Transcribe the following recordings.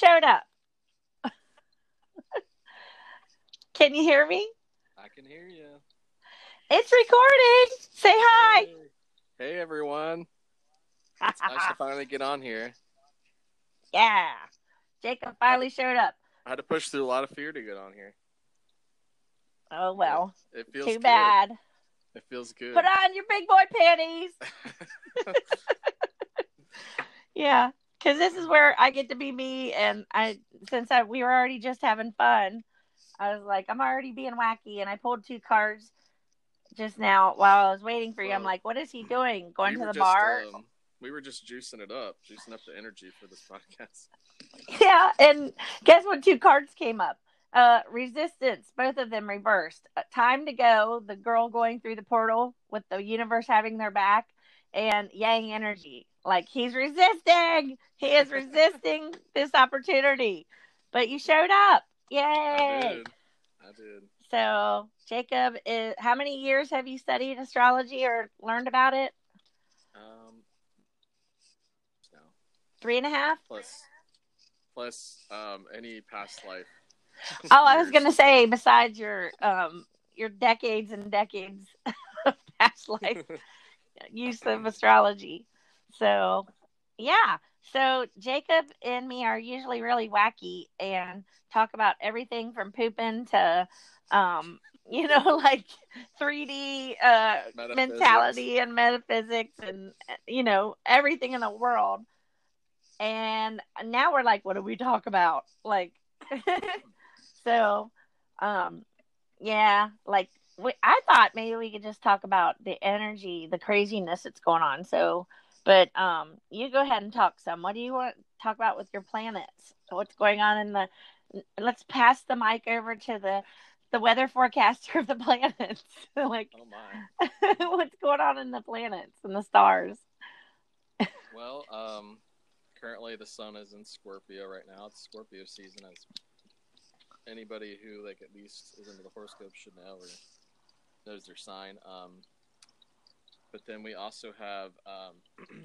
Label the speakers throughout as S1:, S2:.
S1: showed up. Can you hear me?
S2: I can hear you.
S1: It's recording. Say hi.
S2: Hey, Hey, everyone. It's nice to finally get on here.
S1: yeah. Jacob finally showed up.
S2: I had to push through a lot of fear to get on here.
S1: Oh well.
S2: It feels
S1: Too
S2: good.
S1: bad.
S2: It feels good.
S1: Put on your big boy panties. Yeah, because this is where I get to be me, and I since I we were already just having fun, I was like, I'm already being wacky, and I pulled two cards just now while I was waiting for you. I'm like, what is he doing? Going
S2: We
S1: to the
S2: just,
S1: bar?
S2: um, we were just juicing it up, juicing up the energy for this podcast.
S1: Yeah, and guess what? Two cards came up. Uh, resistance, both of them reversed. Uh, time to go, the girl going through the portal with the universe having their back, and yang energy. Like he's resisting. He is resisting this opportunity. But you showed up.
S2: I
S1: Yay.
S2: did. I did.
S1: So, Jacob, is, how many years have you studied astrology or learned about it?
S2: Um, no.
S1: Three and a half?
S2: Plus, plus um, any past life.
S1: Oh, I was gonna say, besides your um your decades and decades of past life use of astrology. So yeah. So Jacob and me are usually really wacky and talk about everything from pooping to um you know like 3D uh mentality and metaphysics and you know everything in the world. And now we're like, what do we talk about? Like, so, um, yeah, like we, I thought maybe we could just talk about the energy, the craziness that's going on. So, but um, you go ahead and talk some. What do you want to talk about with your planets? What's going on in the? Let's pass the mic over to the the weather forecaster of the planets. like,
S2: Oh
S1: what's going on in the planets and the stars?
S2: Well, um, currently the sun is in Scorpio right now. It's Scorpio season, as anybody who like at least is into the horoscope should know or knows their sign. Um, but then we also have um,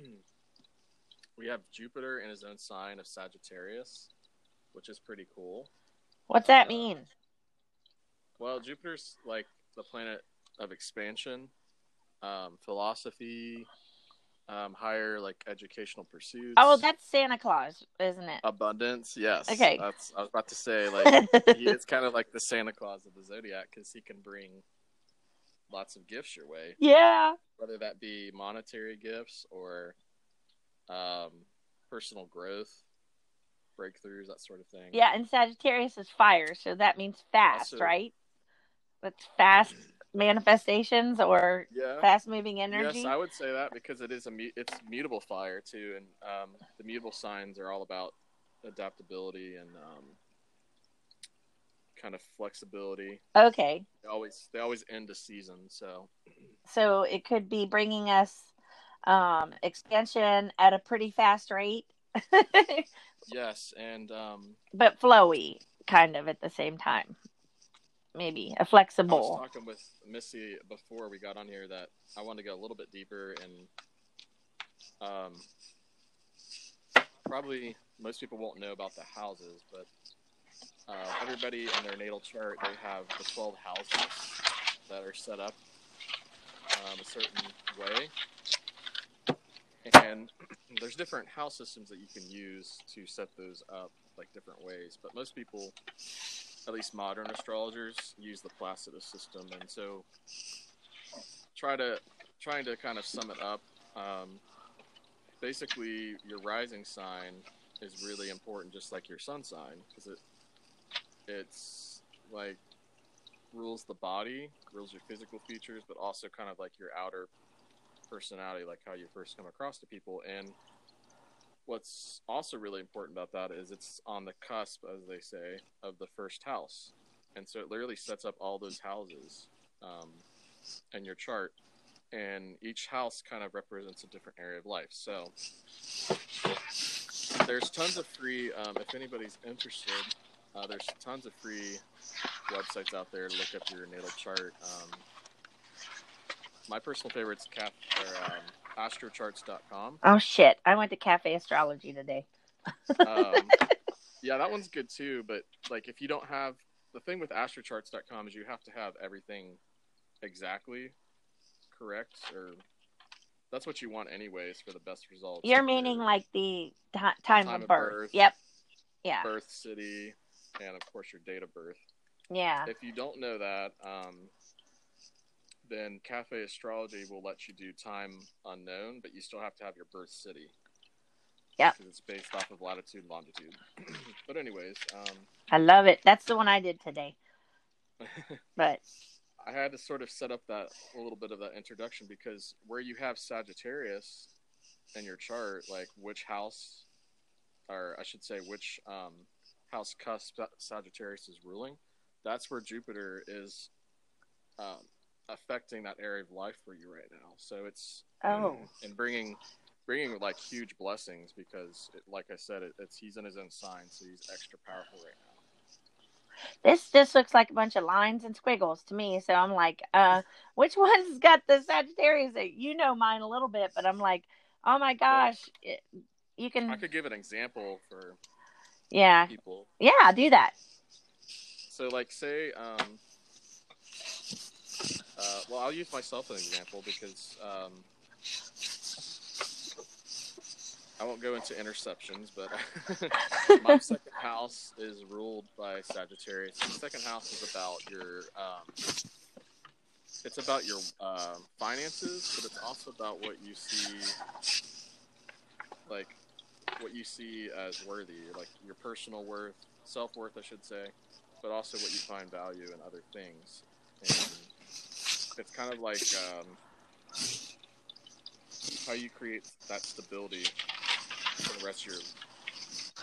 S2: we have Jupiter in his own sign of Sagittarius, which is pretty cool.
S1: What's that mean?
S2: Well, Jupiter's like the planet of expansion, um, philosophy, um, higher like educational pursuits.
S1: Oh, that's Santa Claus, isn't it?
S2: abundance. Yes.
S1: Okay.
S2: That's I was about to say like he is kind of like the Santa Claus of the zodiac because he can bring lots of gifts your way,
S1: yeah.
S2: whether that be monetary gifts or um, personal growth, breakthroughs, that sort of thing.
S1: Yeah, and Sagittarius is fire, so that means fast,
S2: Also-
S1: right? That's fast manifestations or
S2: Yeah.
S1: fast moving energy.
S2: Yes, I would say that because it is a mu- it's mutable fire too, and um, the mutable signs are all about adaptability and um, kind of flexibility.
S1: okay,
S2: They always they always end a season, so
S1: so it could be bringing us um, expansion at a pretty fast rate,
S2: yes, and um,
S1: but flowy, kind of at the same time. Maybe a
S2: I was
S1: flexible.
S2: talking with Missy before we got on here that I want to go a little bit deeper and um, probably most people won't know about the houses, but uh, everybody in their natal chart they have the twelve houses that are set up um, a certain way, and there's different house systems that you can use to set those up like different ways. But most people at least modern astrologers use the Placidus system, and so try to trying to kind of sum it up. Um, basically, your rising sign is really important, just like your sun sign, because it it's like rules the body, rules your physical features, but also kind of like your outer personality, like how you first come across to people. And what's also really important about that is it's on the cusp, as they say, of the first house. And so it literally sets up all those houses um, your chart. And each house kind of represents a different area of life. So there's tons of free, um, if anybody's interested, uh, there's tons of free websites out there to look up your natal chart. Um, my personal favorite's cap, or, um, astrocharts.com.
S1: Oh shit! I went to Cafe Astrology today.
S2: Um, Yeah, that one's good too. But like, if you don't have the thing with astrocharts.com is you have to have everything exactly correct, or that's what you want anyways for the best results.
S1: You're
S2: Your
S1: meaning like the ti time,
S2: Time
S1: of
S2: of
S1: birth.
S2: birth.
S1: Yep. Yeah.
S2: birth city, and of course your date of birth.
S1: Yeah.
S2: If you don't know that, um, then Cafe Astrology will let you do time unknown, but you still have to have your birth city.
S1: Yeah.
S2: Because it's based off of latitude and longitude. but anyways, um,
S1: I love it. That's the one I did today. But
S2: I had to sort of set up that a little bit of that introduction because where you have Sagittarius in your chart, like which house, or I should say, which um, house cusp Sagittarius is ruling, that's where Jupiter is um, affecting that area of life for you right now. So it's
S1: oh,
S2: and bringing bringing like huge blessings because, it, like I said, it, it's he's in his own sign, so he's extra powerful right now.
S1: this this looks like a bunch of lines and squiggles to me. So I'm like, uh, which one's got the Sagittarius? You know mine a little bit, but I'm like, oh my gosh, it, you can.
S2: I could give an example for
S1: yeah,
S2: people.
S1: yeah, do that.
S2: So, like, say, um, uh, well, I'll use myself as an example because um, I won't go into interceptions, but my second house is ruled by Sagittarius. The second house is about your, um, it's about your um, finances, but it's also about what you see, like, what you see as worthy, like your personal worth, self worth, I should say but also what you find value in other things. And it's kind of like um, how you create that stability for the rest of your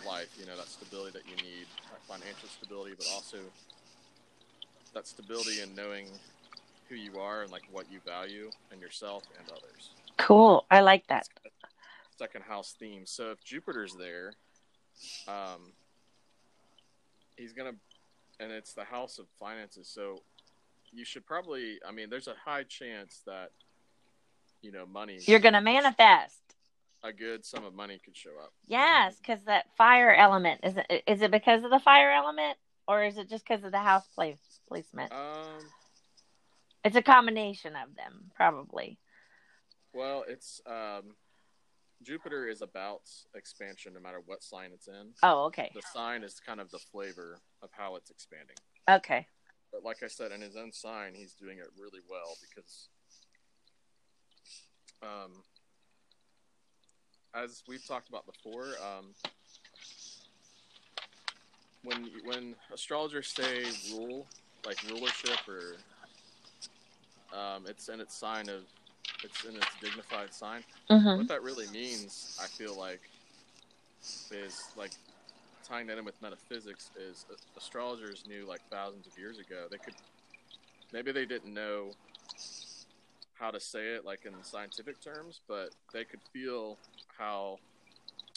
S2: life. You know, that stability that you need, that financial stability, but also that stability in knowing who you are and like what you value in yourself and others.
S1: Cool. I like that.
S2: Second house theme. So if Jupiter's there, um, he's gonna and it's the house of finances. So you should probably, I mean, there's a high chance that, you know, money,
S1: You're gonna manifest.
S2: a good sum of money could show up.
S1: Yes, because that fire element is it is it because of the fire element or is it just because of the house place placement?
S2: Um,
S1: It's a combination of them, probably.
S2: well, it's, um, Jupiter is about expansion no matter what sign it's in.
S1: Oh, okay,
S2: The sign is kind of the flavor of how it's expanding.
S1: okay.
S2: But like I said, in his own sign, he's doing it really well because, um, as we've talked about before, um, when when astrologers say rule, like rulership, or um, it's in its sign of, it's in its dignified sign.
S1: hmm
S2: What that really means, I feel like, is like tying that in with metaphysics is uh, astrologers knew like thousands of years ago they could maybe they didn't know how to say it like in scientific terms but they could feel how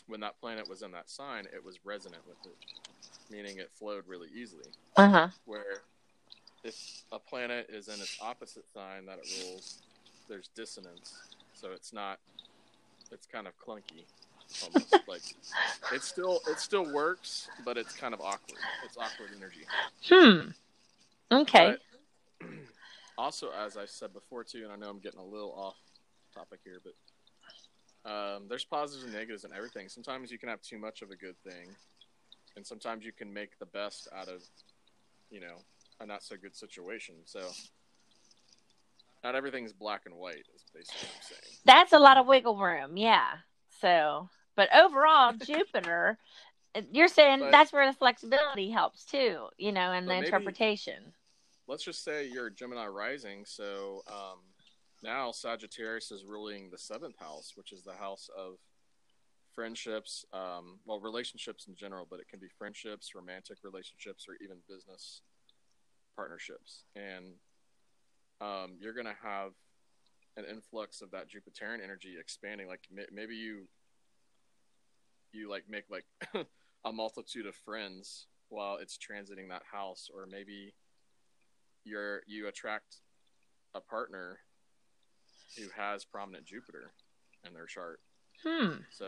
S2: when that planet was in that sign it was resonant with it meaning it flowed really easily
S1: Uh huh.
S2: where if a planet is in its opposite sign that it rules there's dissonance so it's not it's kind of clunky almost. Like it still it still works but it's kind of awkward. It's awkward energy.
S1: Hmm. Okay.
S2: But also as i said before too and i know i'm getting a little off topic here but um, there's positives and negatives in everything. Sometimes you can have too much of a good thing and sometimes you can make the best out of you know a not so good situation. So not everything's black and white is basically what i'm saying
S1: That's a lot of wiggle room. Yeah. So, but overall, Jupiter, you're saying
S2: But-
S1: that's where the flexibility helps too, you know, and the
S2: maybe-
S1: interpretation.
S2: let's just say you're Gemini rising, so um, now Sagittarius is ruling the seventh house, which is the house of friendships, um, well, relationships in general, but it can be friendships, romantic relationships, or even business partnerships. And um, you're going to have an influx of that Jupiterian energy expanding. Like may- maybe you you like make like a multitude of friends while it's transiting that house, or maybe you're you attract a partner who has prominent Jupiter in their chart.
S1: Hmm.
S2: So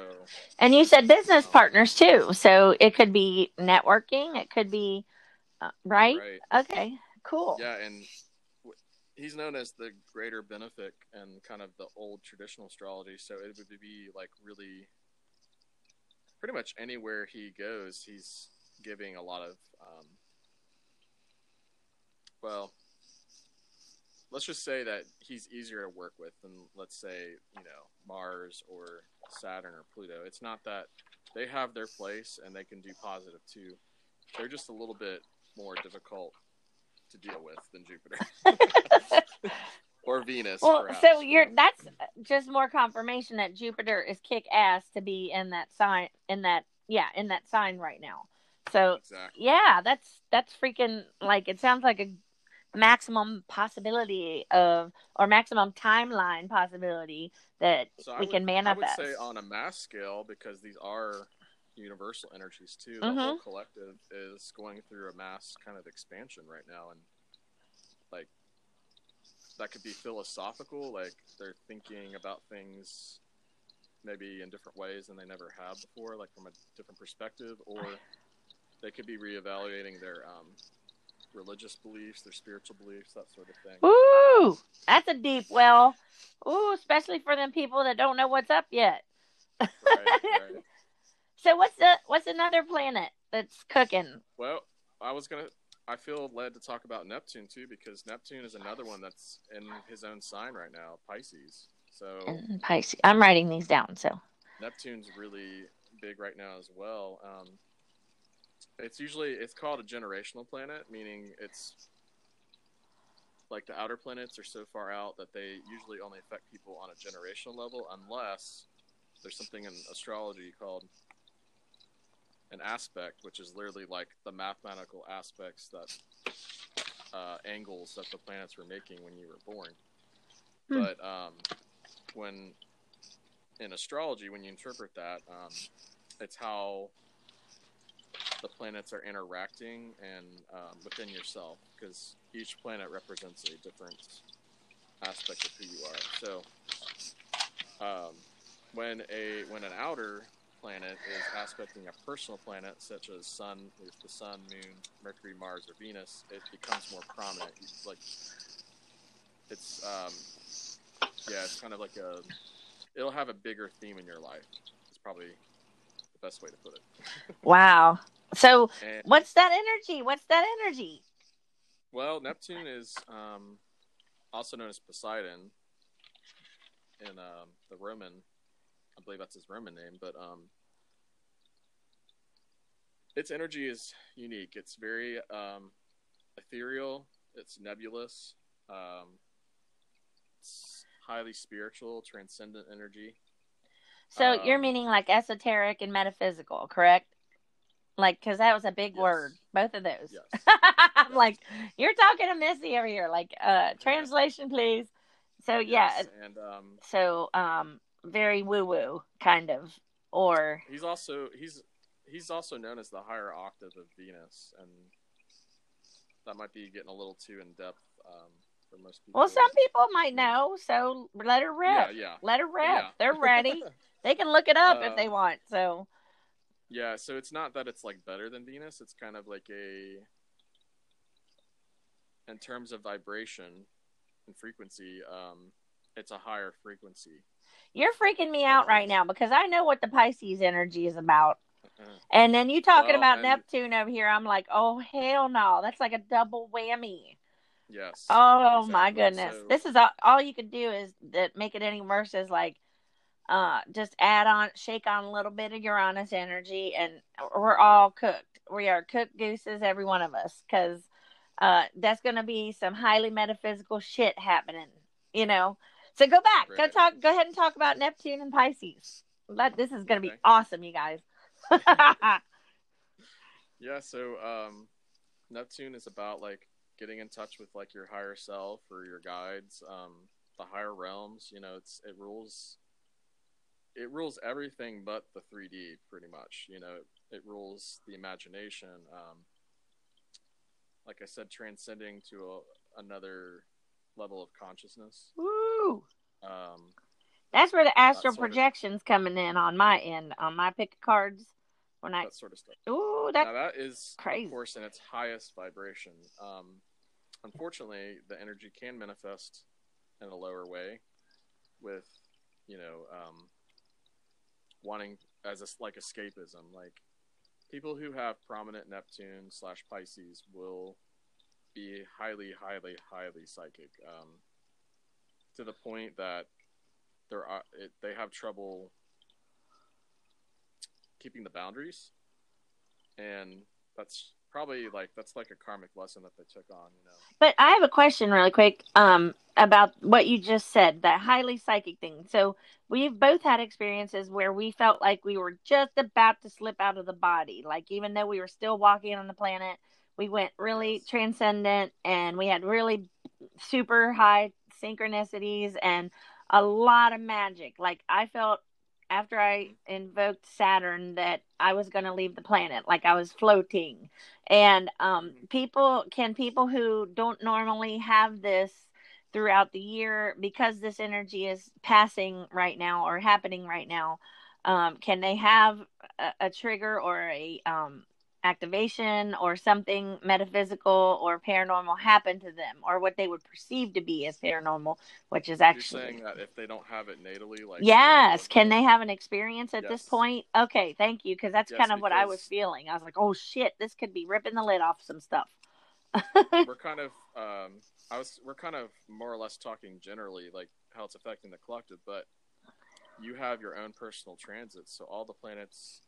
S1: And you said business
S2: Um,
S1: partners too. So it could be networking. It could be, uh, right?
S2: right,
S1: Okay. Cool.
S2: yeah, and he's known as the greater benefic and kind of the old traditional astrology. So it would be like really, pretty much anywhere he goes, he's giving a lot of, um, well, let's just say that he's easier to work with than let's say you know Mars or Saturn or Pluto. It's not that they have their place and they can do positive too. They're just a little bit more difficult to deal with than Jupiter or Venus.
S1: Well,
S2: perhaps,
S1: so
S2: you
S1: you're that's just more confirmation that Jupiter is kick ass to be in that sign in that yeah, in that sign right now. So
S2: exactly.
S1: yeah, that's that's freaking like it sounds like a maximum possibility of or maximum timeline possibility that
S2: So
S1: we
S2: would-
S1: can manifest.
S2: I would say on a mass scale because these are universal energies too. The
S1: Mm-hmm.
S2: whole collective is going through a mass kind of expansion right now, and like that could be philosophical, like they're thinking about things maybe in different ways than they never have before, like from a different perspective, or they could be reevaluating their um, religious beliefs, their spiritual beliefs, that sort of thing.
S1: Ooh, that's a deep well. Ooh, especially for them people that don't know what's up yet.
S2: Right, right.
S1: So what's the what's another planet that's cooking?
S2: Well, I was gonna. I feel led to talk about Neptune too because Neptune is another one that's in his own sign right now, Pisces. So
S1: in Pisces. I'm writing these down. So
S2: Neptune's really big right now as well. Um, it's usually it's called a generational planet, meaning it's like the outer planets are so far out that they usually only affect people on a generational level, unless there's something in astrology called an aspect, which is literally like the mathematical aspects that uh, angles that the planets were making when you were born.
S1: Hmm.
S2: But um, when in astrology, when you interpret that, um, it's how the planets are interacting and um, within yourself, because each planet represents a different aspect of who you are. So, um, when a when an outer planet is aspecting a personal planet, such as Sun, with the Sun, Moon, Mercury, Mars, or Venus, it becomes more prominent. It's like it's um, yeah, it's kind of like a it'll have a bigger theme in your life. It's probably the best way to put it.
S1: wow. So
S2: And
S1: what's that energy? What's that energy?
S2: well, Neptune is um, also known as Poseidon in um, the Roman. I believe that's his Roman name, but um, its energy is unique. It's very um, ethereal. It's nebulous. Um, it's highly spiritual, transcendent energy.
S1: So
S2: Um,
S1: you're meaning like esoteric and metaphysical, correct? Like, because that was a big
S2: Yes.
S1: word, both of those.
S2: Yes.
S1: I'm like, you're talking to Missy over here. Like, uh, translation, please. So yeah,
S2: Yes, and um,
S1: so um, very woo woo kind of, or
S2: he's also he's he's also known as the higher octave of Venus, and that might be getting a little too in depth um, for most people.
S1: well, some people might know. So let her
S2: Yeah,
S1: rip.
S2: yeah,
S1: Let her rip.
S2: Yeah.
S1: They're ready. they can look it up if they
S2: Um,
S1: want. So
S2: yeah. So it's not that it's like better than Venus. It's kind of like a in terms of vibration and frequency. Um, it's a higher frequency.
S1: you're freaking me out right now because I know what the Pisces energy is about. And then you talking
S2: Well,
S1: about
S2: and-
S1: Neptune over here, I'm like, oh hell no, that's like a double whammy.
S2: yes.
S1: Oh my goodness,
S2: So-
S1: this is all, all you could do is that make it any worse is like, uh, just add on, shake on a little bit of Uranus energy, and we're all cooked. We are cooked gooses, every one of us, because uh, that's gonna be some highly metaphysical shit happening, you know. So go back, go talk, go ahead and talk about Neptune and Pisces. Let this is gonna be awesome, you guys.
S2: Yeah, so um, Neptune is about like getting in touch with like your higher self or your guides, um, the higher realms. You know, it's it rules. It rules everything but the 3D, pretty much. You know, it, it rules the imagination. Um, like I said, transcending to a, another level of consciousness.
S1: Woo!
S2: Um,
S1: That's where the astral
S2: sort of-
S1: projections coming in on my end on my pick of cards. When I
S2: that sort of stuff.
S1: ooh that
S2: that is
S1: crazy.
S2: of course in its highest vibration. Um, unfortunately, the energy can manifest in a lower way, with you know um, wanting as a, like escapism. Like people who have prominent Neptune slash Pisces will be highly, highly, highly psychic um, to the point that they're it, they have trouble keeping the boundaries, and that's probably like that's like a karmic lesson that they took on. You know,
S1: But I have a question really quick um about what you just said, that highly psychic thing. So we've both had experiences where we felt like we were just about to slip out of the body. Like even though we were still walking on the planet, we went really transcendent and we had really super high synchronicities and a lot of magic. Like I felt after I invoked Saturn that I was going to leave the planet, like I was floating. And um, people can people who don't normally have this throughout the year because this energy is passing right now or happening right now. Um, can they have a, a trigger or a um, activation or something metaphysical or paranormal happen to them or what they would perceive to be as paranormal, which is actually
S2: you're saying that if they don't have it natally, like
S1: Yes. Can they have an experience at this point? Okay, thank you. Because that's
S2: Yes,
S1: kind of what I was feeling. I was like, oh shit, this could be ripping the lid off some stuff.
S2: we're kind of um i was we're kind of more or less talking generally like how it's affecting the collective but you have your own personal transits so all the planets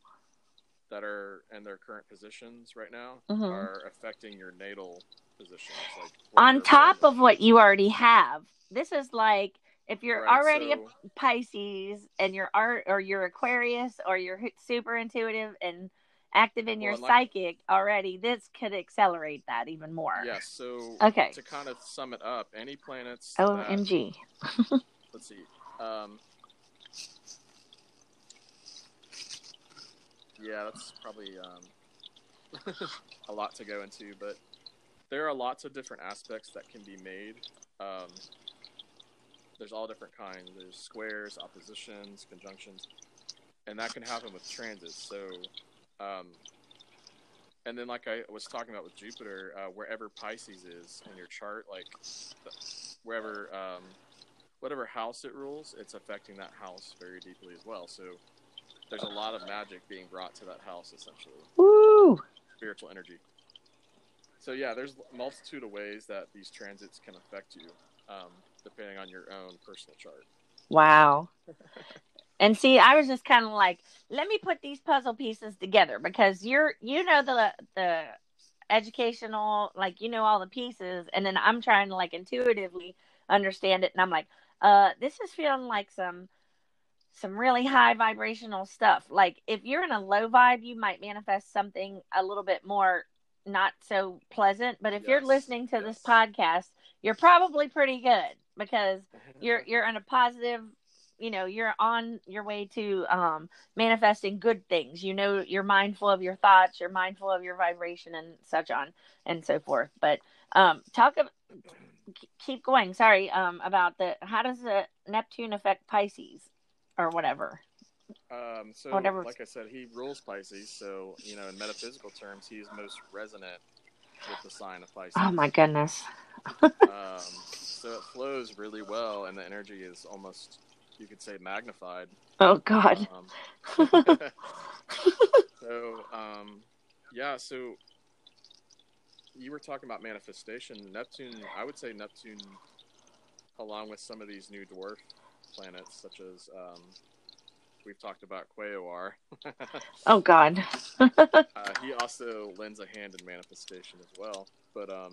S2: that are in their current positions right now
S1: Mhm.
S2: are affecting your natal positions like
S1: On top of what you already have, this is like if you're.
S2: Right,
S1: already
S2: so-
S1: a Pisces and you're art or you're Aquarius or you're super intuitive and active in your
S2: Well, and like-
S1: psychic already, this could accelerate that even more.
S2: yes so
S1: Okay.
S2: to kind of sum it up any planets that,
S1: OMG.
S2: let's see um yeah that's probably um a lot to go into but there are lots of different aspects that can be made. Um there's all different kinds. There's squares oppositions conjunctions and that can happen with transits so um and then like i was talking about with jupiter uh, wherever pisces is in your chart like wherever um whatever house it rules, it's affecting that house very deeply as well. So there's a lot of magic being brought to that house, essentially,
S1: Woo!
S2: spiritual energy. So yeah, there's a multitude of ways that these transits can affect you, um, depending on your own personal chart.
S1: Wow. And see, I was just kind of like, let me put these puzzle pieces together because you're, you know, the the educational, like you know all the pieces, and then I'm trying to like intuitively understand it, and I'm like, uh, this is feeling like some some really high vibrational stuff. Like if you're in a low vibe, you might manifest something a little bit more not so pleasant. But if you're listening to this podcast, you're probably pretty good because you're you're in a positive you know you're on your way to um manifesting good things. You know you're mindful of your thoughts you're mindful of your vibration and such on and so forth. But um talk of keep going. Sorry um about the how does the neptune affect pisces or whatever
S2: Um, so,
S1: Whatever.
S2: like I said, he rules Pisces. So, you know, in metaphysical terms, he's most resonant with the sign of Pisces.
S1: oh my goodness
S2: um, so it flows really well, and the energy is almost, you could say, magnified.
S1: oh god
S2: Um, so, um, yeah, so you were talking about manifestation. Neptune, I would say Neptune, along with some of these new dwarf planets, such as um, we've talked about Quaoar,
S1: oh god
S2: uh, he also lends a hand in manifestation as well. But um,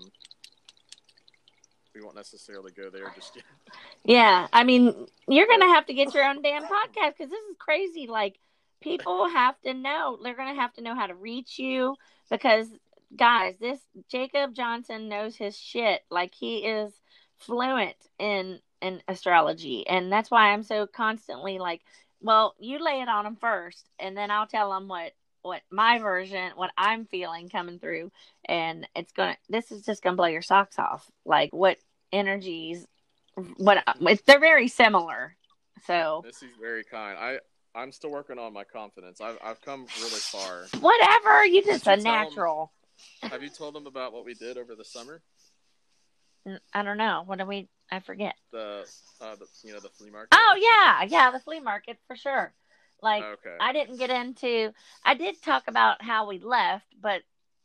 S2: we won't necessarily go there just yet.
S1: Yeah, I mean, you're gonna have to get your own damn podcast because this is crazy. Like, people have to know. They're gonna have to know how to reach you because, guys, this Jacob Johnson knows his shit. Like, he is fluent in in astrology, and that's why I'm so constantly like, well, you lay it on them first, and then I'll tell them what what my version, what I'm feeling coming through, and it's gonna. This is just gonna blow your socks off. Like, what energies what it's, they're very similar So
S2: this is very kind. I I'm still working on my confidence. I've I've come really far.
S1: whatever, you just a
S2: you tell 'em?
S1: natural.
S2: Have you told them about what we did over the summer?
S1: I don't know. What do we? I forget.
S2: The uh the you know the flea market.
S1: Oh yeah, yeah, the flea market for sure. Like
S2: Okay.
S1: I didn't get into. I did talk about how we left, but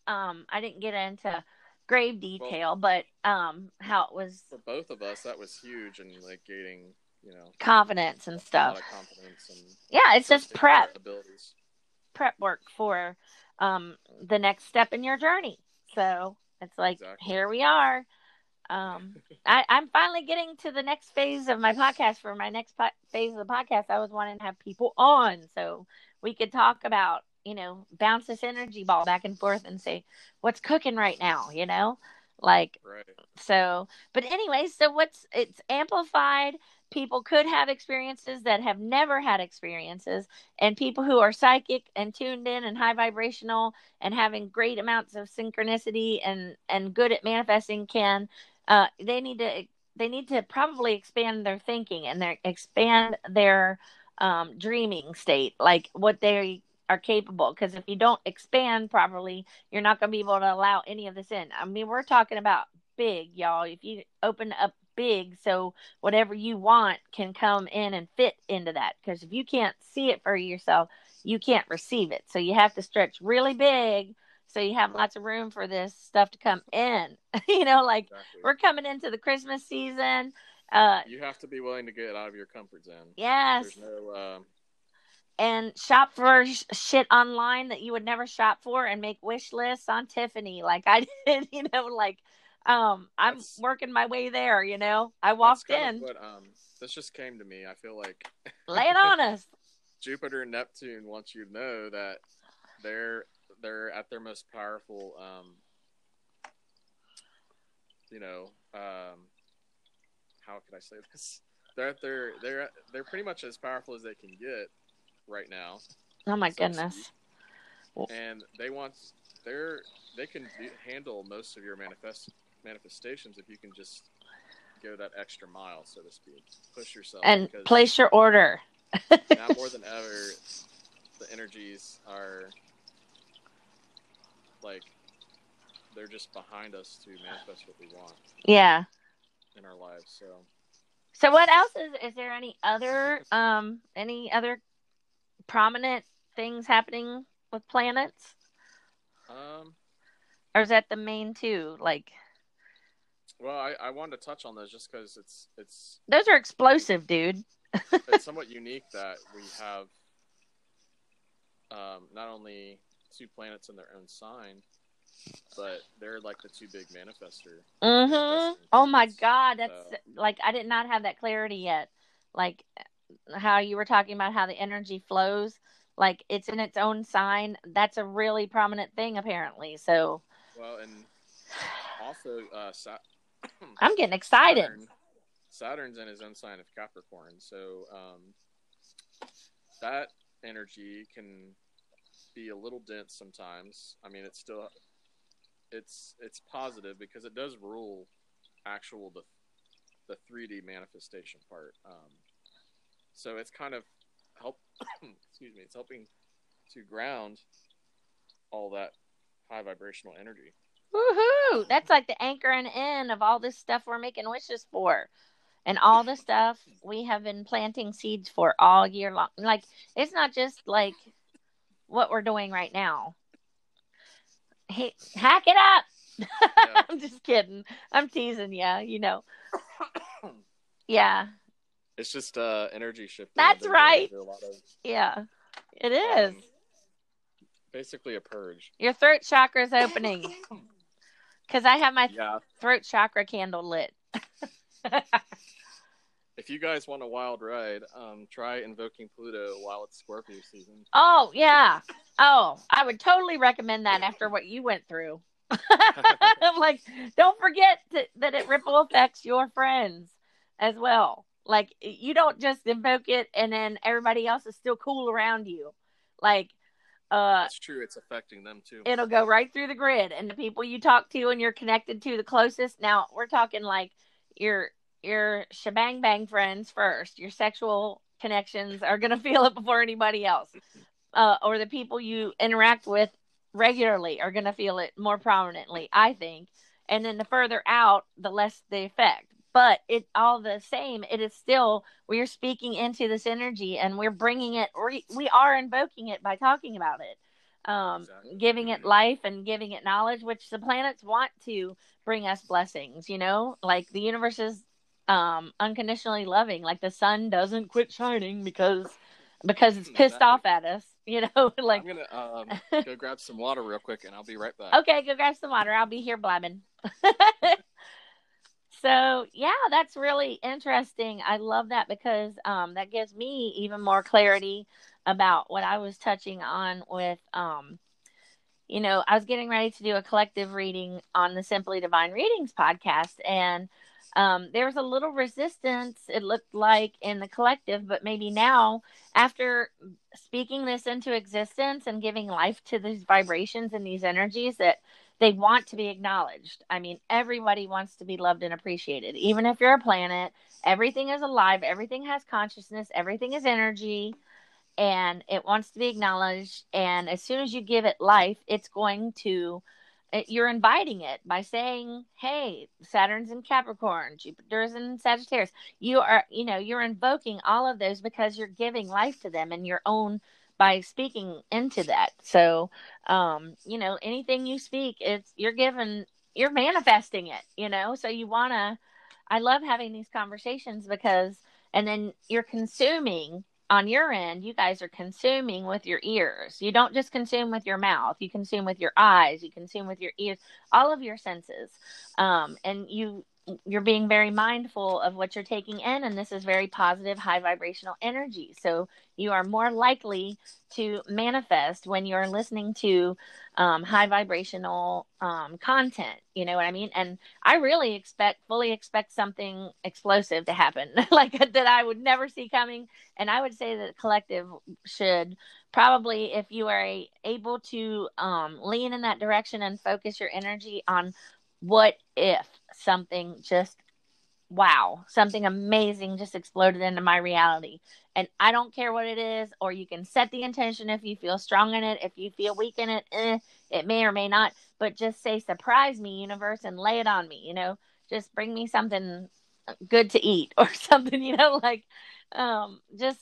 S1: um, I didn't get into grave detail. but um, how it was
S2: For both of us, that was huge and like gaining you know
S1: confidence and
S2: a lot
S1: stuff.
S2: of confidence and
S1: Yeah, it's just prep.
S2: abilities.
S1: prep work for um, the next step in your journey. So it's like,
S2: Exactly.
S1: here we are. Um, I, I'm finally getting to the next phase of my podcast. For my next po- phase of the podcast, I was wanting to have people on so we could talk about, you know, bounce this energy ball back and forth and say, what's cooking right now, you know? Like,
S2: Right.
S1: so, but anyway, so what's it's amplified. People could have experiences that have never had experiences, and people who are psychic and tuned in and high vibrational and having great amounts of synchronicity and and good at manifesting can. Uh, they need to they need to probably expand their thinking and their expand their um, dreaming state, like what they are capable. Because if you don't expand properly, you're not going to be able to allow any of this in. I mean, we're talking about big, y'all. If you open up big, so whatever you want can come in and fit into that. Because if you can't see it for yourself, you can't receive it. So you have to stretch really big so you have lots of room for this stuff to come in. you know, like
S2: Exactly.
S1: we're coming into the Christmas season. Uh,
S2: you have to be willing to get out of your comfort zone.
S1: yes,
S2: There's no um,
S1: and shop for sh- shit online that you would never shop for and make wish lists on Tiffany like I did, you know, like um I'm
S2: That's-
S1: working my way there, you know. I walked in,
S2: What, um, this just came to me. I feel like
S1: lay it on us.
S2: Jupiter and Neptune wants you to know that they're they're at their most powerful. Um, you know, um, how could I say this? They're at their they're they're pretty much as powerful as they can get right now,
S1: Oh my
S2: so
S1: goodness.
S2: and they want they're they can do, handle most of your manifest manifestations if you can just go that extra mile, so to speak. Push yourself
S1: And place your order.
S2: now more than ever, the energies are like they're just behind us to manifest what we want
S1: Yeah.
S2: in our lives. So
S1: So what else is is there any other um any other prominent things happening with planets?
S2: um,
S1: Or is that the main two? Like
S2: well, I, I wanted to touch on those just because it's it's
S1: those are explosive, dude.
S2: it's somewhat unique that we have um, not only two planets in their own sign, but they're like the two big manifester.
S1: Mhm.
S2: manifesting
S1: Oh my god, that's
S2: So-
S1: like I did not have that clarity yet. Like how you were talking about how the energy flows, like it's in its own sign. That's a really prominent thing apparently. So
S2: Well, and also uh, Sa-
S1: I'm getting excited.
S2: Saturn, Saturn's in his own sign of Capricorn, so um, that energy can be a little dense sometimes. I mean, it's still it's it's positive because it does rule actual the the 3D manifestation part. Um, so it's kind of help. excuse me. It's helping to ground all that high vibrational energy.
S1: Woohoo! That's like the anchor and end of all this stuff we're making wishes for. And all the stuff we have been planting seeds for all year long. Like it's not just like what we're doing right now. Hey, hack it up.
S2: Yeah.
S1: I'm just kidding. I'm teasing you, you know. Yeah.
S2: It's just uh, energy shifting.
S1: That's right.
S2: going through A lot of,
S1: Yeah. It is.
S2: um, basically a purge.
S1: Your throat chakra is opening. Cuz I have my
S2: Yeah.
S1: throat chakra candle lit.
S2: If you guys want a wild ride, um, try invoking Pluto while it's Scorpio season.
S1: Oh, yeah. Oh, I would totally recommend that after what you went through. I'm like, don't forget to, that it ripple affects your friends as well. Like, you don't just invoke it and then everybody else is still cool around you. Like, uh,
S2: That's true. It's affecting them too.
S1: it'll go right through the grid and the people you talk to and you're connected to the closest. Now, we're talking like your your shebang bang friends first. Your sexual connections are going to feel it before anybody else. Uh, or the people you interact with regularly are going to feel it more prominently, I think. And then the further out, the less the effect. But it all the same, it is still we're speaking into this energy and we're bringing it. We, we are invoking it by talking about it um, exactly. giving it life and giving it knowledge, which the planets want to bring us blessings. You know, like the universe is um, unconditionally loving. Like the sun doesn't quit shining because because it's pissed exactly. off at us. You know, like
S2: I'm gonna um, go grab some water real quick, and I'll be right back.
S1: Okay, go grab some water. I'll be here blabbing. so yeah, that's really interesting. I love that because um, that gives me even more clarity about what I was touching on with um you know, I was getting ready to do a collective reading on the Simply Divine Readings podcast and um, there was a little resistance it looked like in the collective but maybe now after speaking this into existence and giving life to these vibrations and these energies that they want to be acknowledged. I mean everybody wants to be loved and appreciated. Even if you're a planet everything is alive everything has consciousness everything is energy and it wants to be acknowledged. And as soon as you give it life it's going to you're inviting it by saying hey saturn's in capricorn jupiter's in sagittarius. You are you know you're invoking all of those because you're giving life to them and your own by speaking into that. So um you know anything you speak it's you're given you're manifesting it you know? So you want to i love having these conversations because and then you're consuming on your end, you guys are consuming with your ears. You don't just consume with your mouth, you consume with your eyes, you consume with your ears, all of your senses. Um, and you you're being very mindful of what you're taking in and this is very positive high vibrational energy. So you are more likely to manifest when you're listening to um, high vibrational um, content you know what i mean? And i really expect fully expect something explosive to happen like that i would never see coming. And i would say that collective should probably if you are able to um, lean in that direction and focus your energy on what if something just wow, something amazing just exploded into my reality. And I don't care what it is, or you can set the intention if you feel strong in it. If you feel weak in it, eh, it may or may not, but just say, surprise me, universe, and lay it on me, you know, just bring me something good to eat or something, you know, like, um, just,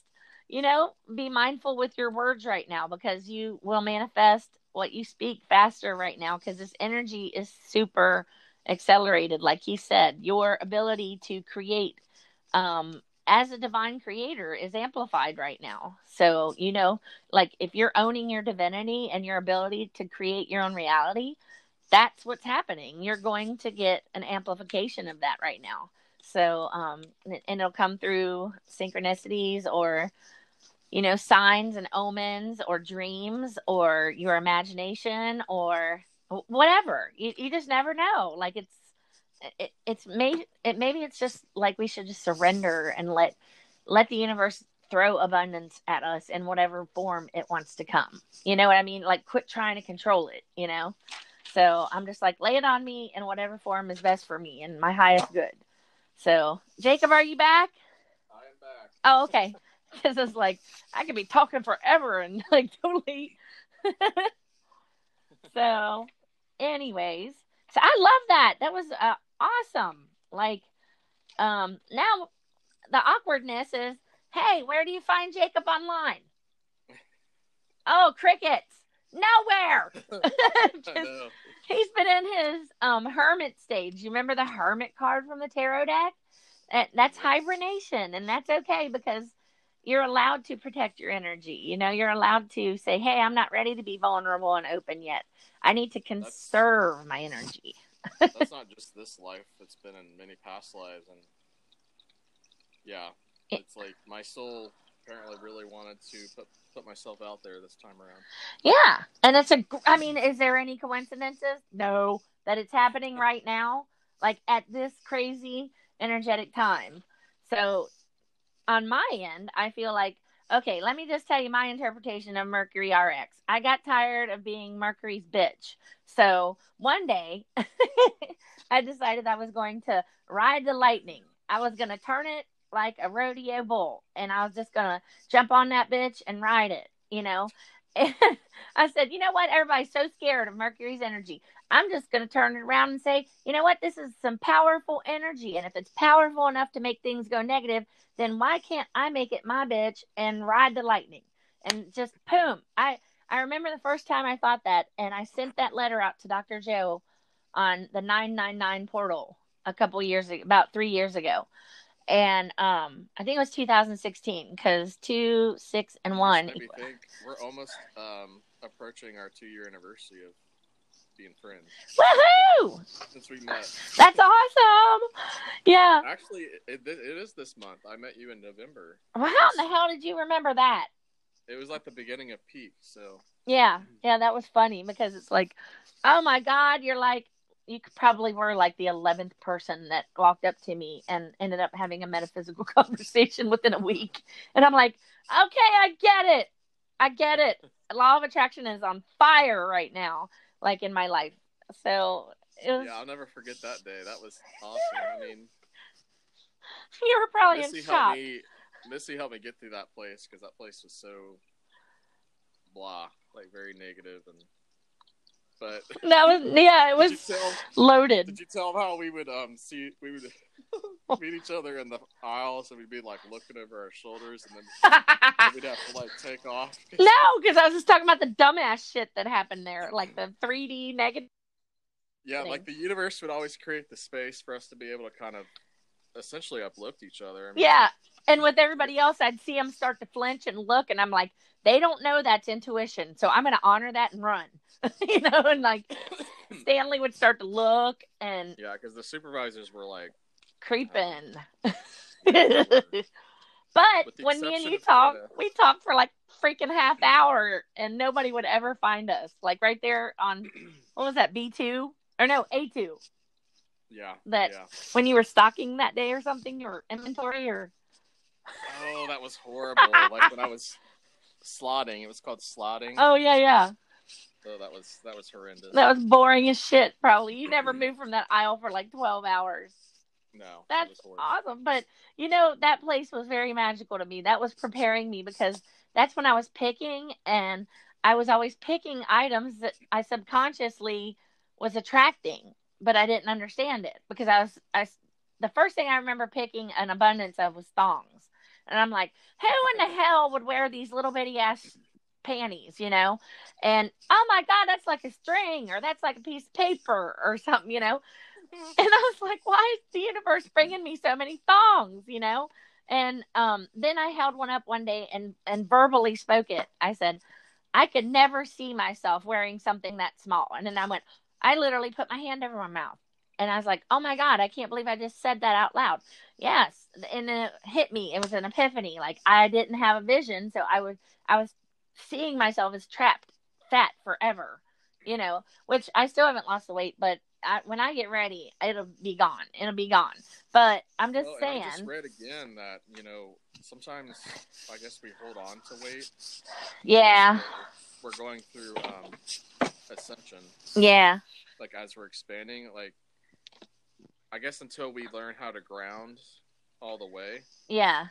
S1: you know, be mindful with your words right now because you will manifest what you speak faster right now because this energy is super accelerated like he said your ability to create um as a divine creator is amplified right now. So you know like if you're owning your divinity and your ability to create your own reality that's what's happening. You're going to get an amplification of that right now. So um and it'll come through synchronicities or you know signs and omens or dreams or your imagination or whatever. You, you just never know. Like it's it, it's maybe it maybe it's just like we should just surrender and let let the universe throw abundance at us in whatever form it wants to come. You know what i mean? Like quit trying to control it you know? So i'm just like lay it on me in whatever form is best for me and my highest good. So jacob are you back?
S2: I am back.
S1: Oh okay. This is like i could be talking forever and like totally. So anyways, so I love that. That was uh, awesome. Like, um, now the awkwardness is, hey, where do you find Jacob online? Oh, crickets. Nowhere. Just, he's been in his um hermit stage. You remember the hermit card from the tarot deck? That, that's hibernation, and that's okay because you're allowed to protect your energy. You know, you're allowed to say, "Hey, I'm not ready to be vulnerable and open yet. I need to conserve that's, my energy."
S2: that's not just this life; it's been in many past lives, and yeah, it's like my soul apparently really wanted to put put myself out there this time around.
S1: Yeah, and it's a. I mean, is there any coincidences? No, that it's happening right now, like at this crazy energetic time. So on my end, I feel like, okay, let me just tell you my interpretation of Mercury RX. I got tired of being Mercury's bitch. So one day, I decided I was going to ride the lightning. I was gonna turn it like a rodeo bull, and I was just gonna jump on that bitch and ride it, you know. And I said, you know what? Everybody's so scared of Mercury's energy. I'm just going to turn it around and say, you know what? This is some powerful energy. And if it's powerful enough to make things go negative, then why can't I make it my bitch and ride the lightning? And just boom. I, I remember the first time I thought that, and I sent that letter out to Dr. Joe on the 999 portal a couple years ago, about three years ago. And um, I think it was 2016 because two, six, and one.
S2: Made me think we're almost um, approaching our two year anniversary of being friends
S1: Woohoo!
S2: since we met.
S1: That's awesome. Yeah.
S2: Actually, it, it, it is this month. I met you in November.
S1: Well, how in the hell did you remember that?
S2: It was like the beginning of peak. So
S1: Yeah, yeah, that was funny because it's like, oh my god, you're like, you probably were like the eleventh person that walked up to me and ended up having a metaphysical conversation within a week, and I'm like, okay, I get it, I get it. Law of attraction is on fire right now, like in my life. So it was.
S2: yeah, I'll never forget that day. That was awesome. I mean,
S1: You were probably
S2: Missy
S1: in
S2: helped
S1: shock.
S2: me. Missy helped me get through that place because that place was so blah, like very negative and. But
S1: That was yeah, it
S2: did
S1: was
S2: tell?
S1: loaded.
S2: Did you tell them how we would um see we would meet each other in the aisles and we'd be like looking over our shoulders and then we'd have to like take off.
S1: No, because I was just talking about the dumbass shit that happened there, like the 3D negative.
S2: Yeah, like the universe would always create the space for us to be able to kind of essentially uplift each other. I mean,
S1: Yeah, and with everybody else, I'd see them start to flinch and look, and I'm like, they don't know that's intuition, so I'm going to honor that and run, you know. And like Stanley would start to look and
S2: Yeah, because the supervisors were like,
S1: creeping.
S2: Uh, with
S1: but when me and you talk,
S2: Twitter.
S1: we talk for like freaking half hour, and nobody would ever find us. Like right there on what was that B two or no A two
S2: yeah,
S1: That-
S2: yeah.
S1: when you were stocking that day or something or inventory or
S2: Oh, that was horrible. like when I was slotting, it was called slotting.
S1: oh yeah yeah
S2: So that was that was horrendous.
S1: that was boring as shit. Probably you never moved from that aisle for like twelve hours.
S2: no, that
S1: That's
S2: was
S1: awesome. But you know, that place was very magical to me. That was preparing me because that's when I was picking and I was always picking items that I subconsciously was attracting, but I didn't understand it because I was I the first thing I remember picking an abundance of was thongs. And I'm like, who in the hell would wear these little bitty ass panties, you know? And oh my god, that's like a string or that's like a piece of paper or something, you know? and I was like, why is the universe bringing me so many thongs, you know? And um, then I held one up one day and and verbally spoke it. I said, I could never see myself wearing something that small. And then I went, I literally put my hand over my mouth. And I was like, oh my God, I can't believe I just said that out loud. Yes. And it hit me. It was an epiphany. Like I didn't have a vision. So I was, I was seeing myself as trapped fat forever, you know, which I still haven't lost the weight, but I, when I get ready, it'll be gone. It'll be gone. But I'm just
S2: Well,
S1: saying,
S2: I just read again that you know sometimes I guess we hold on to weight.
S1: yeah,
S2: We're going through um, ascension,
S1: yeah,
S2: like as we're expanding. Like I guess until we learn how to ground all the way,
S1: yeah,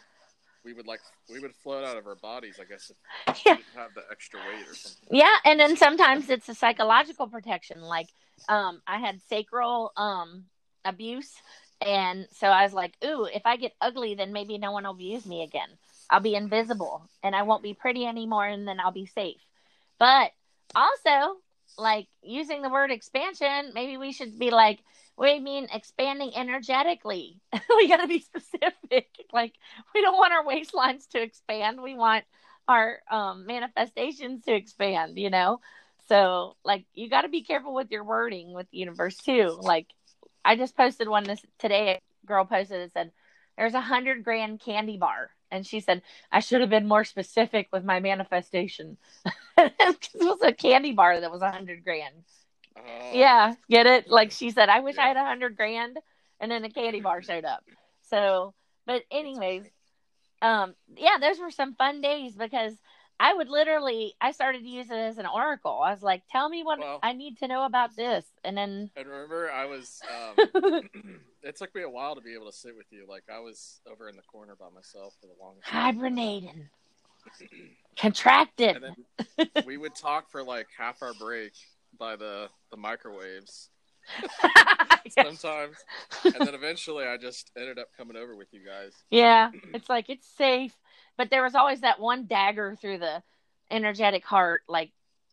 S2: we would like we would float out of our bodies. I guess if
S1: Yeah.
S2: we didn't have the extra weight or something.
S1: yeah. And then sometimes it's a psychological protection. Like, um, I had sacral um abuse, and so I was like, ooh, if I get ugly, then maybe no one will abuse me again. I'll be invisible, and I won't be pretty anymore, and then I'll be safe. But also, like using the word expansion, maybe we should be like, we mean expanding energetically. we got to be specific. Like, we don't want our waistlines to expand. We want our um, manifestations to expand, you know? So, like, you got to be careful with your wording with the universe, too. Like, I just posted one this today. A girl posted it said, There's a hundred grand candy bar. And she said, I should have been more specific with my manifestation. it was a candy bar that was a hundred grand.
S2: Oh,
S1: Yeah, get it? Like she said, I wish I had a hundred grand, and then a candy bar showed up. So, but anyways, um, yeah, those were some fun days because I would literally, I started to use it as an oracle. I was like, tell me what
S2: Well-
S1: I need to know about this, and then
S2: And remember, I was um, it took me a while to be able to sit with you. Like I was over in the corner by myself for the longest. Time.
S1: Hibernating. Contracted.
S2: We would talk for like half our break by the the microwaves sometimes, and then eventually I just ended up coming over with you guys.
S1: Yeah, it's like it's safe, but there was always that one dagger through the energetic heart. Like,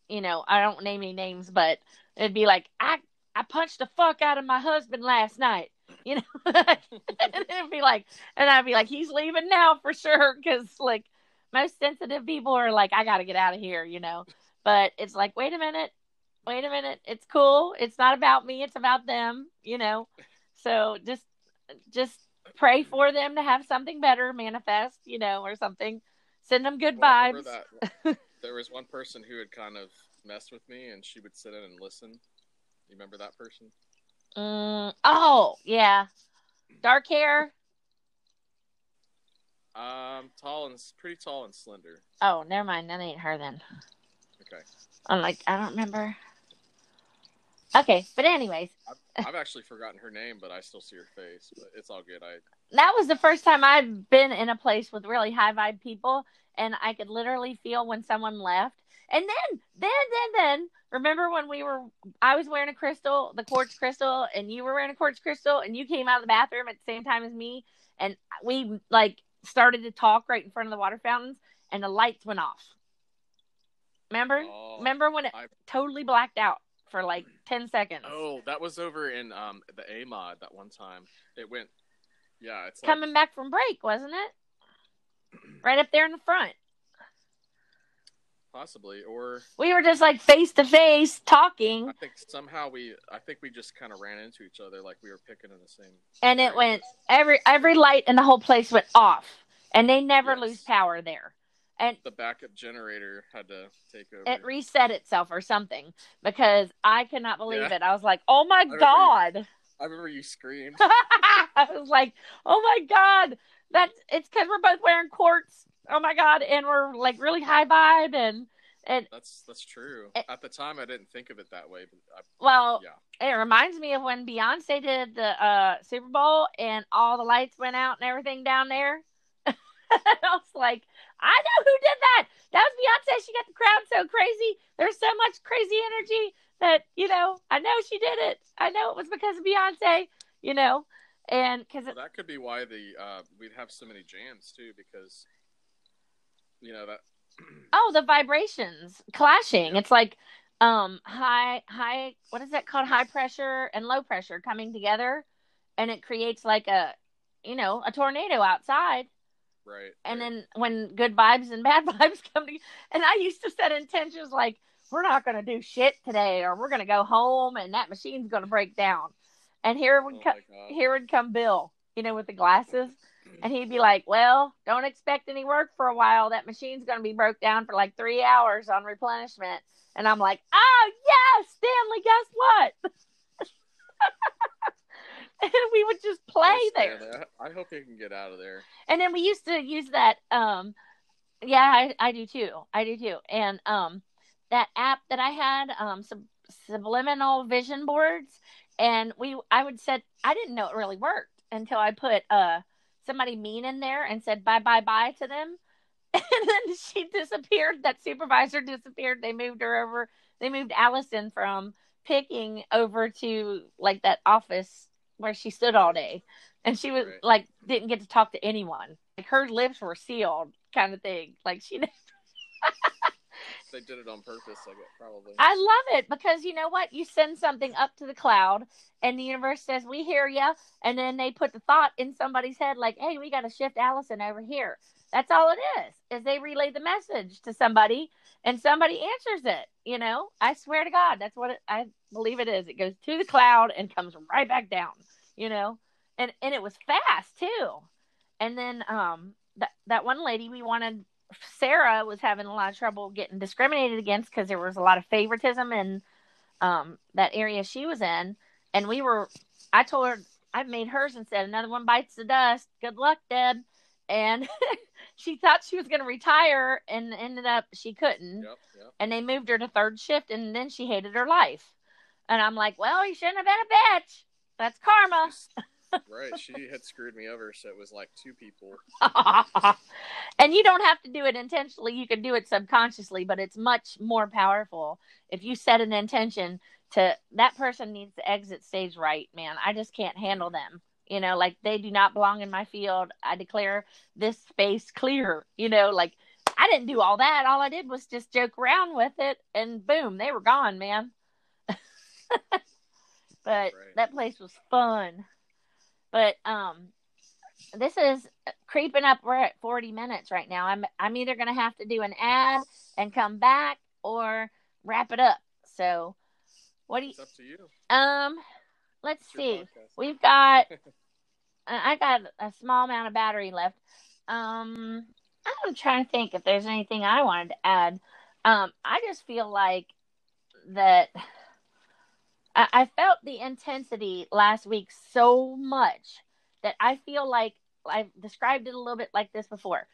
S1: you know, I don't name any names, but it'd be like I I punched the fuck out of my husband last night. You know, and it'd be like, and I'd be like, he's leaving now for sure, because like most sensitive people are like, I got to get out of here, you know. But it's like, wait a minute, wait a minute, it's cool. It's not about me, it's about them, you know. So just just pray for them to have something better manifest, you know, or something. Send them good
S2: Well,
S1: vibes.
S2: there was one person who had kind of messed with me, and she would sit in and listen. You remember that person?
S1: Mm, oh, yeah. Dark hair.
S2: Um, tall and pretty tall and slender.
S1: Oh, never mind. That ain't her then.
S2: Okay,
S1: I'm like, I don't remember. Okay, but anyways,
S2: I've, I've actually forgotten her name, but I still see her face. But it's all good. I
S1: that was the first time I'd been in a place with really high vibe people, and I could literally feel when someone left. And then, then, then, then, remember when we were? I was wearing a crystal, the quartz crystal, and you were wearing a quartz crystal, and you came out of the bathroom at the same time as me, and we like started to talk right in front of the water fountains, and the lights went off. Remember?
S2: oh,
S1: Remember when it
S2: I-
S1: totally blacked out for like ten seconds?
S2: oh that was over in um the A mod that one time. It went. Yeah, it's like,
S1: Coming back from break, wasn't it? Right up there in the front.
S2: Possibly or
S1: we were just like face to face talking
S2: I think somehow we I think we just kind of ran into each other like we were picking in the same.
S1: and it went every every light in the whole place went off and they never
S2: Yes.
S1: lose power there and
S2: The backup generator had to take over.
S1: it reset itself or something because i could not believe
S2: Yeah.
S1: it i was like oh my
S2: you-
S1: god
S2: I remember you screamed.
S1: i was like oh my god that's it's because we're both wearing quartz oh my god and we're like really high vibe and and
S2: That's that's true.
S1: It-
S2: At the time, I didn't think of it that way, but I,
S1: well
S2: yeah,
S1: it reminds me of when Beyonce did the uh, Super Bowl and all the lights went out and everything down there. I was like, I know who did that. That was Beyonce. She got the crowd so crazy. There's so much crazy energy that you know. I know she did it. I know it was because of Beyonce. You know, and because
S2: well, that could be why the uh, we'd have so many jams too, because you know that.
S1: oh, the vibrations clashing. It's like um high high. What is that called? High pressure and low pressure coming together, and it creates like a you know a tornado outside.
S2: right.
S1: and
S2: right.
S1: then when good vibes and bad vibes come together and i used to set intentions like we're not going to do shit today or we're going to go home and that machine's going to break down and here would
S2: Oh
S1: come here would come bill you know with the glasses and he'd be like well don't expect any work for a while. That machine's going to be broke down for like three hours on replenishment. And i'm like oh yes stanley guess what? And we would just play there.
S2: Stanley. I, hope he can get out of there.
S1: and then we used to use that um yeah I, I do too. I do too. And um that app that i had um sub- subliminal vision boards and we i would set i didn't know it really worked until i put uh somebody mean in there and said bye bye bye to them. And then she disappeared. That supervisor disappeared. They moved her over. They moved allison from picking over to like that office where she stood all day. And she was
S2: Right.
S1: like didn't get to talk to anyone. Like her lips were sealed kind of thing. Like she
S2: They did it on purpose, I guess, probably.
S1: i love it because you know what? You send something up to the cloud and the universe says we hear you and then they put the thought in somebody's head like hey we got to shift allison over here. That's all it is is they relay the message to somebody and somebody answers it you know? I swear to god that's what it, i believe it is. It goes to the cloud and comes right back down you know? And and it was fast too. And then um that that one lady we wanted sarah was having a lot of trouble getting discriminated against because there was a lot of favoritism in um that area she was in. And we were i told her i made hers and said another one bites the dust. Good luck deb. And she thought she was going to retire and ended up she couldn't.
S2: Yep, yep.
S1: and they moved her to third shift and then she hated her life. And i'm like well you shouldn't have been a bitch. That's karma
S2: right. She had screwed me over, so it was like two people.
S1: and you don't have to do it intentionally. You can do it subconsciously, but it's much more powerful if you set an intention to that person needs to exit stage right, man. I just can't handle them. You know, like they do not belong in my field. I declare this space clear. You know, like I didn't do all that. All I did was just joke around with it and boom, they were gone, man. but right. that place was fun. But um this is creeping up. We're at 40 minutes right now. I'm I'm either going to have to do an ad and come back or wrap it up. So, what do you?
S2: It's up to you.
S1: Um, let's see. We've got. I got a small amount of battery left. Um, I'm trying to think if there's anything I wanted to add. Um, I just feel like that. I, I felt the intensity last week so much that I feel like I've described it a little bit like this before.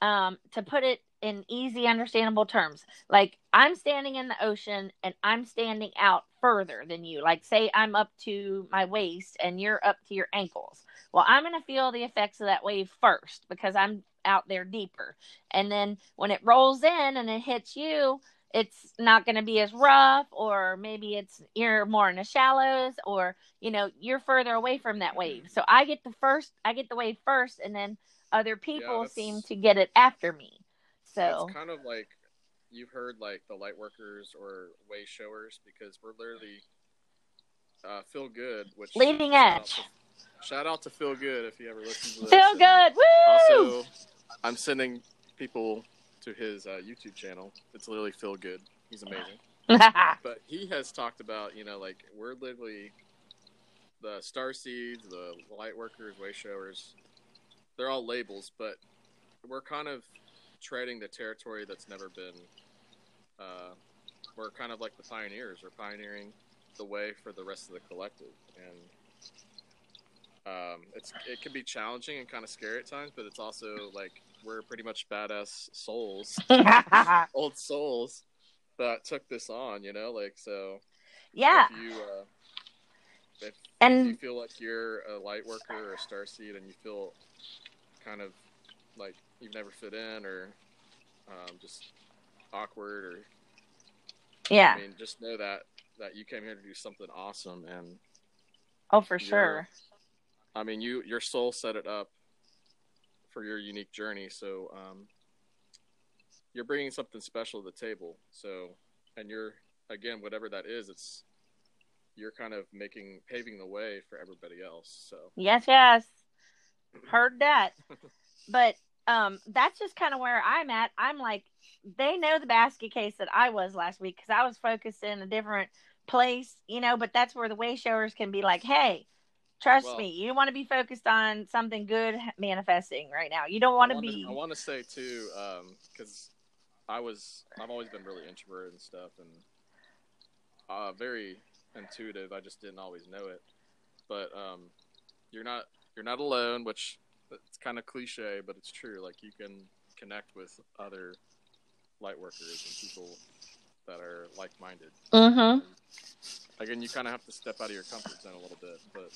S1: Um, to put it in easy, understandable terms, like I'm standing in the ocean and I'm standing out further than you. Like, say I'm up to my waist and you're up to your ankles. Well, I'm going to feel the effects of that wave first because I'm out there deeper. And then when it rolls in and it hits you, it's not going to be as rough or maybe it's you're more in the shallows or you know you're further away from that wave. So i get the first i get the wave first and then other people yeah, seem to get it after me. So
S2: it's kind of like you've heard like the light workers or way showers because we're literally uh, feel good which
S1: leading edge
S2: shout out, to, shout out to feel good if you ever listen to this
S1: feel good Woo!
S2: also i'm sending people to his uh, YouTube channel. It's literally Feel Good. He's amazing. but he has talked about, you know, like we're literally the star seeds, the light workers, way showers. They're all labels, but we're kind of treading the territory that's never been. Uh, we're kind of like the pioneers. We're pioneering the way for the rest of the collective, and um, it's it can be challenging and kind of scary at times, but it's also like we're pretty much badass souls, old souls that took this on. You know, like so.
S1: Yeah.
S2: If you, uh, if,
S1: and
S2: you feel like you're a light worker or a star seed, and you feel kind of like you've never fit in, or um, just awkward, or
S1: yeah,
S2: I mean, just know that that you came here to do something awesome, and
S1: oh, for sure.
S2: I mean, you your soul set it up for your unique journey. So um, you're bringing something special to the table. So, and you're again, whatever that is, it's you're kind of making paving the way for everybody else. So
S1: yes, yes, heard that. but um, that's just kind of where I'm at. I'm like, they know the basket case that I was last week because I was focused in a different place, you know. But that's where the way showers can be like, hey Trust well, me, you want to be focused on something good manifesting right now. You don't want to be.
S2: I want to say too, because um, I was, I've always been really introverted and stuff, and uh, very intuitive. I just didn't always know it. But um, you're not, you're not alone, which it's kind of cliche, but it's true. Like you can connect with other light workers and people that are like-minded.
S1: Mm-hmm.
S2: Again, you kind of have to step out of your comfort zone a little bit, but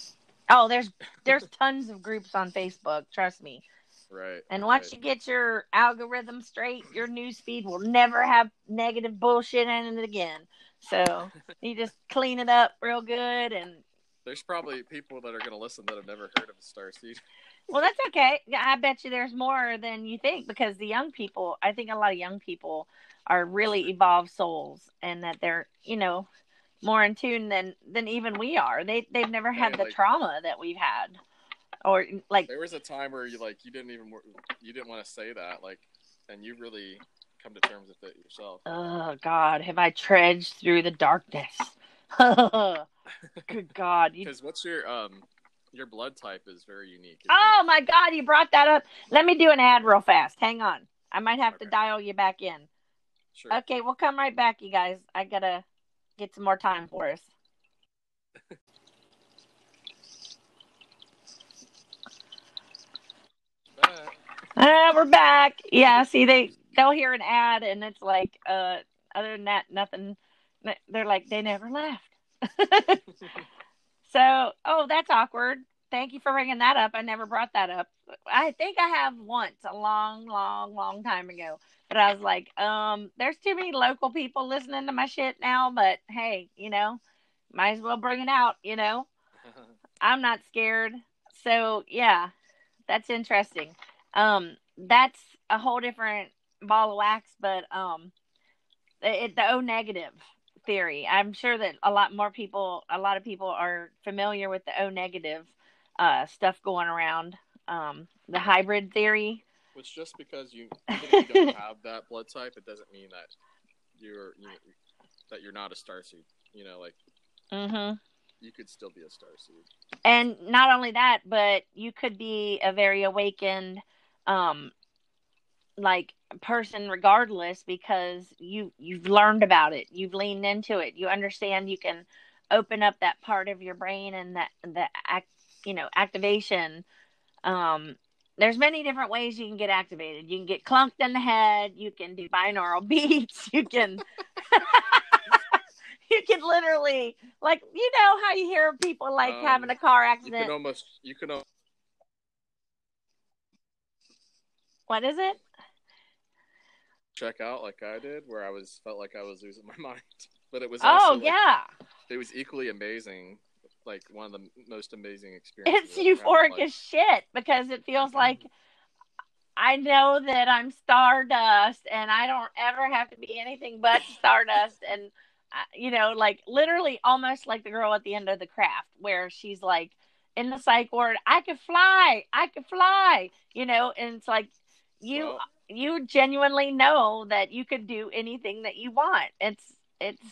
S1: Oh, there's there's tons of groups on Facebook. Trust me.
S2: Right.
S1: And once
S2: right.
S1: you get your algorithm straight, your news feed will never have negative bullshit in it again. So you just clean it up real good and
S2: there's probably people that are going to listen that have never heard of a star seed.
S1: Well, that's okay. I bet you there's more than you think because the young people, I think a lot of young people are really evolved souls and that they're, you know, more in tune than than even we are. They they've never had the like, trauma that we've had, or like
S2: there was a time where you like you didn't even you didn't want to say that like, and you really come to terms with it yourself.
S1: Oh God, have I trudged through the darkness? Good God!
S2: Because what's your um your blood type is very unique.
S1: Oh it? my God, you brought that up. Let me do an ad real fast. Hang on, I might have okay. to dial you back in.
S2: Sure.
S1: Okay, we'll come right back, you guys. I gotta get some more time for us. Uh, we're back. Yeah, see they they'll hear an ad and it's like uh other than that nothing they're like they never left. so, oh, that's awkward. Thank you for bringing that up. I never brought that up. I think I have once a long, long, long time ago. But I was like, um, there's too many local people listening to my shit now. But hey, you know, might as well bring it out. You know, I'm not scared. So yeah, that's interesting. Um, that's a whole different ball of wax. But um, it, the O negative theory. I'm sure that a lot more people, a lot of people are familiar with the O negative uh, stuff going around. Um, the hybrid theory.
S2: Which just because you, you don't have that blood type, it doesn't mean that you're you that you're not a star seed. You know, like
S1: mm-hmm.
S2: you could still be a star seed.
S1: And not only that, but you could be a very awakened, um, like person regardless because you you've learned about it you've leaned into it you understand you can open up that part of your brain and that the act you know activation um there's many different ways you can get activated you can get clunked in the head you can do binaural beats you can you can literally like you know how you hear people like um, having a car accident
S2: you can almost you can almost...
S1: what is it
S2: check out like I did, where I was felt like I was losing my mind. But it was
S1: oh
S2: like,
S1: yeah,
S2: it was equally amazing. Like one of the most amazing experiences.
S1: It's euphoric as shit because it feels mm-hmm. like I know that I'm stardust and I don't ever have to be anything but stardust and you know like literally almost like the girl at the end of the craft where she's like in the psych ward I could fly I could fly you know and it's like you well, you genuinely know that you could do anything that you want. It's it's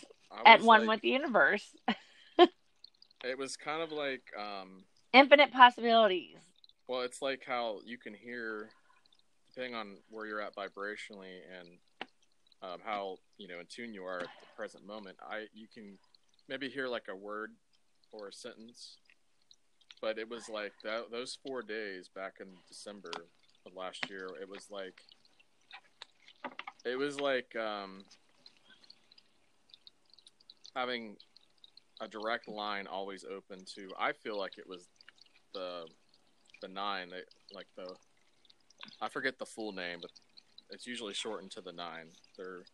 S1: at one like, with the universe.
S2: it was kind of like um
S1: infinite possibilities.
S2: Well, it's like how you can hear depending on where you're at vibrationally and um, how you know in tune you are at the present moment. I you can maybe hear like a word or a sentence, but it was like that those four days back in December of last year. It was like it was like um, having a direct line always open to. I feel like it was the the nine, they, like the I forget the full name, but it's usually shortened to the nine. They're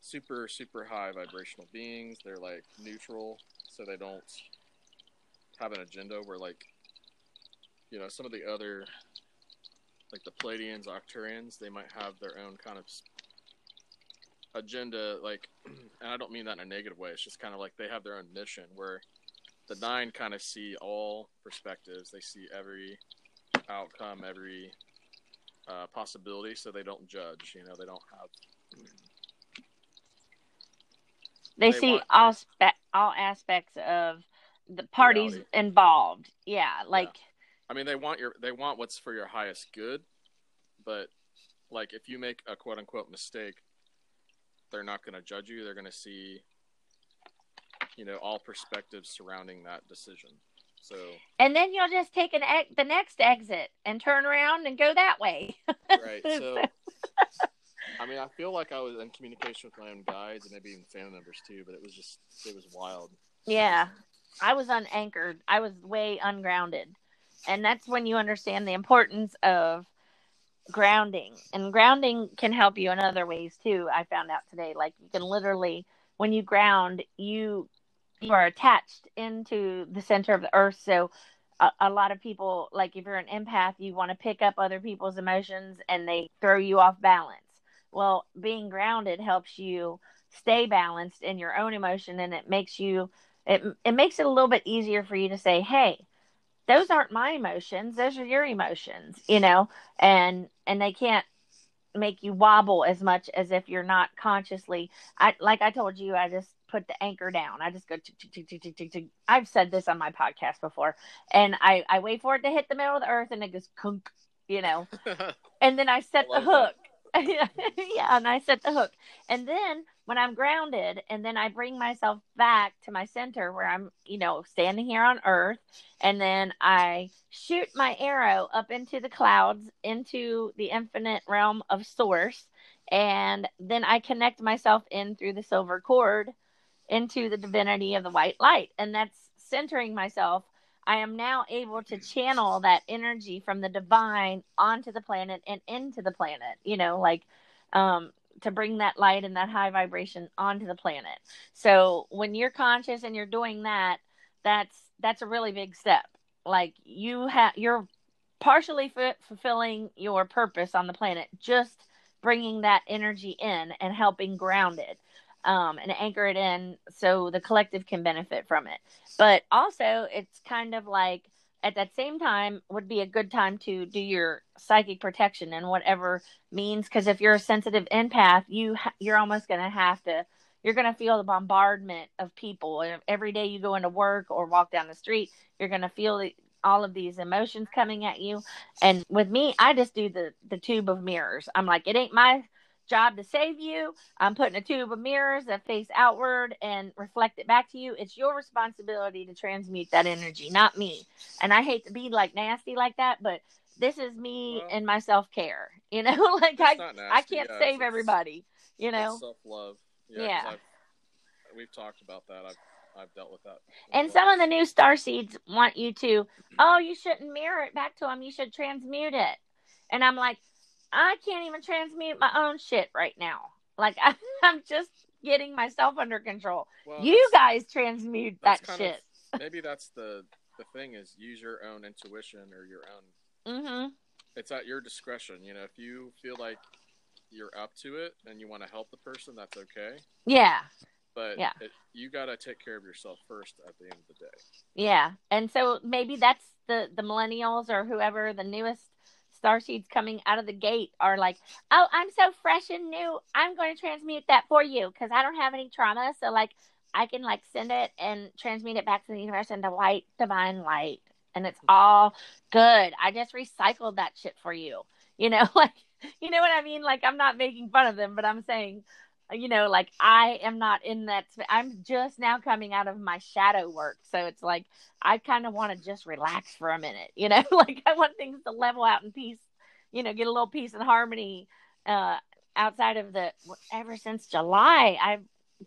S2: super super high vibrational beings. They're like neutral, so they don't have an agenda. Where like you know some of the other like the Pleiadians, Arcturians, they might have their own kind of agenda. Like, and I don't mean that in a negative way. It's just kind of like they have their own mission. Where the nine kind of see all perspectives. They see every outcome, every uh, possibility, so they don't judge. You know, they don't have.
S1: They, they see all spe- all aspects of the parties reality. involved. Yeah, like. Yeah
S2: I mean, they want your they want what's for your highest good, but like if you make a quote unquote mistake, they're not going to judge you. They're going to see, you know, all perspectives surrounding that decision. So.
S1: And then you'll just take an ex- the next exit and turn around and go that way.
S2: right. So. I mean, I feel like I was in communication with my own guides and maybe even family members too, but it was just it was wild.
S1: Yeah, I was unanchored. I was way ungrounded and that's when you understand the importance of grounding and grounding can help you in other ways too i found out today. Like you can literally when you ground you you are attached into the center of the earth. So a, a lot of people like if you're an empath you want to pick up other people's emotions and they throw you off balance. Well being grounded helps you stay balanced in your own emotion and it makes you it, it makes it a little bit easier for you to say hey those aren't my emotions those are your emotions you know? And and they can't make you wobble as much as if you're not consciously i like i told you i just put the anchor down. I just go i've said this on my podcast before. And i i wait for it to hit the middle of the earth and it goes kunk you know? And then i set the hook yeah, and I set the hook. And then when I'm grounded and then I bring myself back to my center where I'm, you know, standing here on earth and then I shoot my arrow up into the clouds into the infinite realm of source and then I connect myself in through the silver cord into the divinity of the white light and that's centering myself I am now able to channel that energy from the divine onto the planet and into the planet, you know, like um, to bring that light and that high vibration onto the planet. So when you're conscious and you're doing that, that's that's a really big step. Like you have you're partially f- fulfilling your purpose on the planet just bringing that energy in and helping ground it um, and anchor it in so the collective can benefit from it. But also, it's kind of like at that same time would be a good time to do your psychic protection and whatever means because if you're a sensitive empath you you're almost going to have to you're going to feel the bombardment of people. Every day you go into work or walk down the street you're going to feel the, all of these emotions coming at you. And with me i just do the the tube of mirrors. I'm like it ain't my job to save you. I'm putting a tube of mirrors that face outward and reflect it back to you. It's your responsibility to transmute that energy, not me. And I hate to be like nasty like that, but this is me well, and my self care. You know, like I I can't yeah, save everybody. You know,
S2: self love. Yeah. yeah. we've talked about that. I've I've dealt with that.
S1: And some of the new star seeds want you to, oh, you shouldn't mirror it back to them. You should transmute it. And I'm like, I can't even transmute my own shit right now. Like I, am just getting myself under control. Well, you guys transmute that shit.
S2: Of, maybe that's the the thing is use your own intuition or your own.
S1: Mm-hmm.
S2: It's at your discretion. You know, if you feel like you're up to it and you want to help the person, that's okay.
S1: Yeah.
S2: But yeah. It, you got to take care of yourself first at the end of the day.
S1: Yeah. And so maybe that's the the millennials or whoever the newest starseeds coming out of the gate are like, "Oh, I'm so fresh and new. I'm going to transmute that for you because I don't have any trauma. So like, I can like send it and transmute it back to the universe into white divine light, and it's all good. I just recycled that shit for you. You know, like, you know what I mean? Like, I'm not making fun of them, but I'm saying." You know like i am not in that i'm just now coming out of my shadow work so it's like i kind of want to just relax for a minute you know like i want things to level out in peace you know get a little peace and harmony uh outside of the ever since july i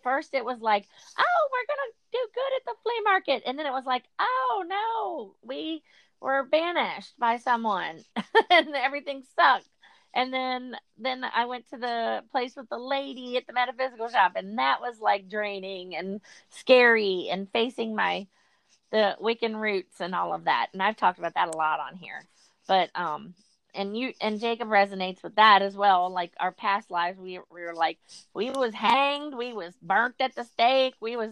S1: first it was like oh we're gonna do good at the flea market and then it was like oh no we were banished by someone and everything sucked and then then I went to the place with the lady at the metaphysical shop and that was like draining and scary and facing my the Wiccan roots and all of that. And I've talked about that a lot on here. But um and you and Jacob resonates with that as well. Like our past lives, we, we were like we was hanged, we was burnt at the stake, we was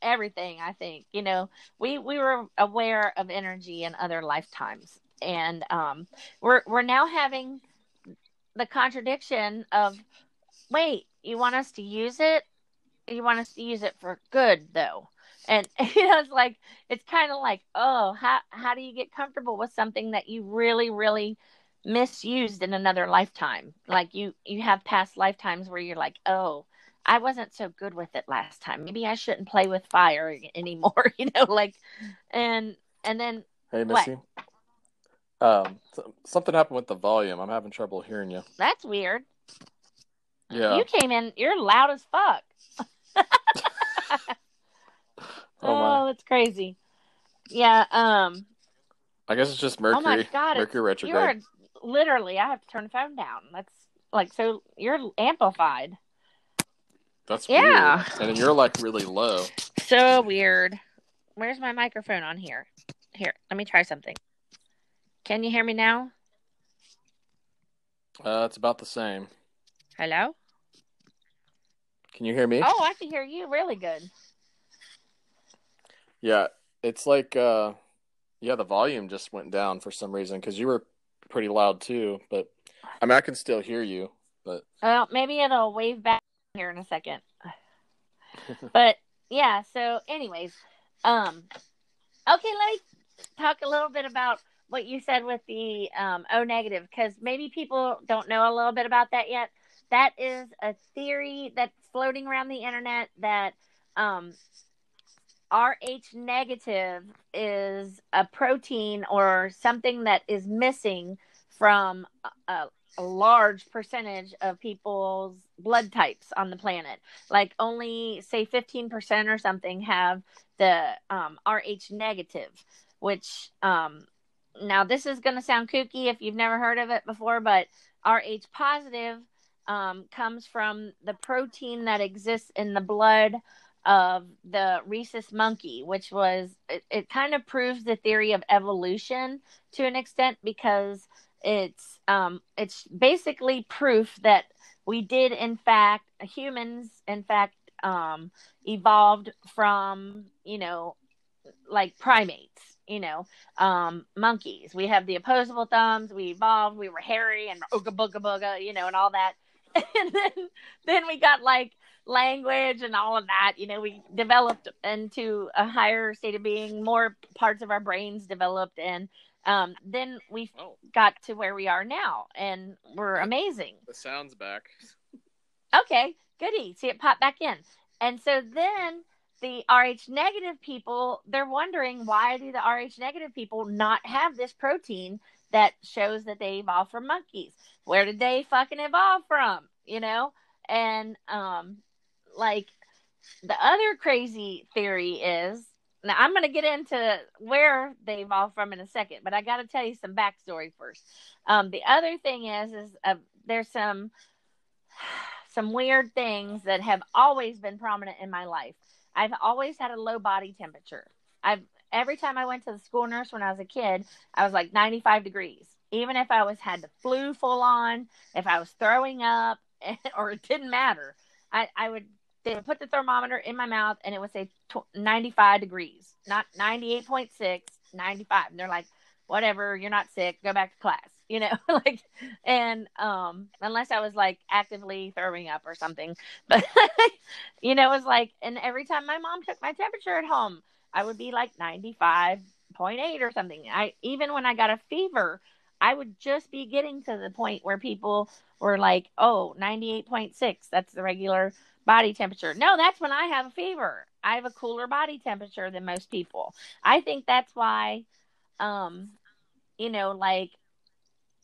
S1: everything. I think you know we we were aware of energy in other lifetimes, and um, we're we're now having the contradiction of wait you want us to use it? You want us to use it for good though. And you know it's like it's kind of like oh how how do you get comfortable with something that you really really misused in another lifetime? Like you you have past lifetimes where you're like oh i wasn't so good with it last time. Maybe i shouldn't play with fire anymore you know like and and then
S2: hey missy. what? Um, something happened with the volume. I'm having trouble hearing you.
S1: That's weird.
S2: Yeah.
S1: You came in. You're loud as fuck. oh, oh that's crazy. Yeah. Um.
S2: I guess it's just Mercury. Oh my god! Mercury retrograde.
S1: You're literally. I have to turn the phone down. That's like so. You're amplified.
S2: That's yeah. Weird. And you're like really low.
S1: So weird. Where's my microphone on here? Here, let me try something. Can you hear me now?
S2: Uh, it's about the same.
S1: Hello?
S2: Can you hear me?
S1: Oh, I can hear you really good.
S2: Yeah, it's like uh yeah, the volume just went down for some reason cuz you were pretty loud too, but I mean I can still hear you, but
S1: Well, maybe it'll wave back here in a second. but yeah, so anyways, um okay, let me talk a little bit about what you said with the um, O negative because maybe people don't know a little bit about that yet. That is a theory that's floating around the internet that um, RH negative is a protein or something that is missing from a, a, large percentage of people's blood types on the planet. Like only say 15% or something have the um, RH negative which um, now this is going to sound kooky if you've never heard of it before, but Rh positive um, comes from the protein that exists in the blood of the rhesus monkey, which was it, it kind of proves the theory of evolution to an extent because it's um, it's basically proof that we did in fact humans in fact um, evolved from you know like primates you know um, monkeys. We have the opposable thumbs. We evolved. We were hairy and ooga booga booga you know and all that. And then then we got like language and all of that. You know we developed into a higher state of being. More parts of our brains developed and um, then we oh. got to where we are now and we're amazing.
S2: The sound's back.
S1: Okay goody. See it pop back in. And so then the rh negative people they're wondering why do the rh negative people not have this protein that shows that they evolved from monkeys where did they fucking evolve from you know and um like the other crazy theory is now I'm going to get into where they evolved from in a second, but I got to tell you some backstory first. Um, the other thing is, is uh, there's some some weird things that have always been prominent in my life. I've always had a low body temperature. I've every time I went to the school nurse when I was a kid, I was like 95 degrees. Even if I was had the flu full on, if I was throwing up, or it didn't matter, I, I would they would put the thermometer in my mouth and it would say 95 degrees, not 98.6, 95. And they're like, whatever, you're not sick, go back to class, you know, like, and, um, unless I was like actively throwing up or something, but, you know, it was like, and every time my mom took my temperature at home, I would be like 95.8 or something. I, even when I got a fever, I would just be getting to the point where people were like, oh, 98.6, that's the regular body temperature. No, that's when I have a fever. I have a cooler body temperature than most people. I think that's why, um, you know, like,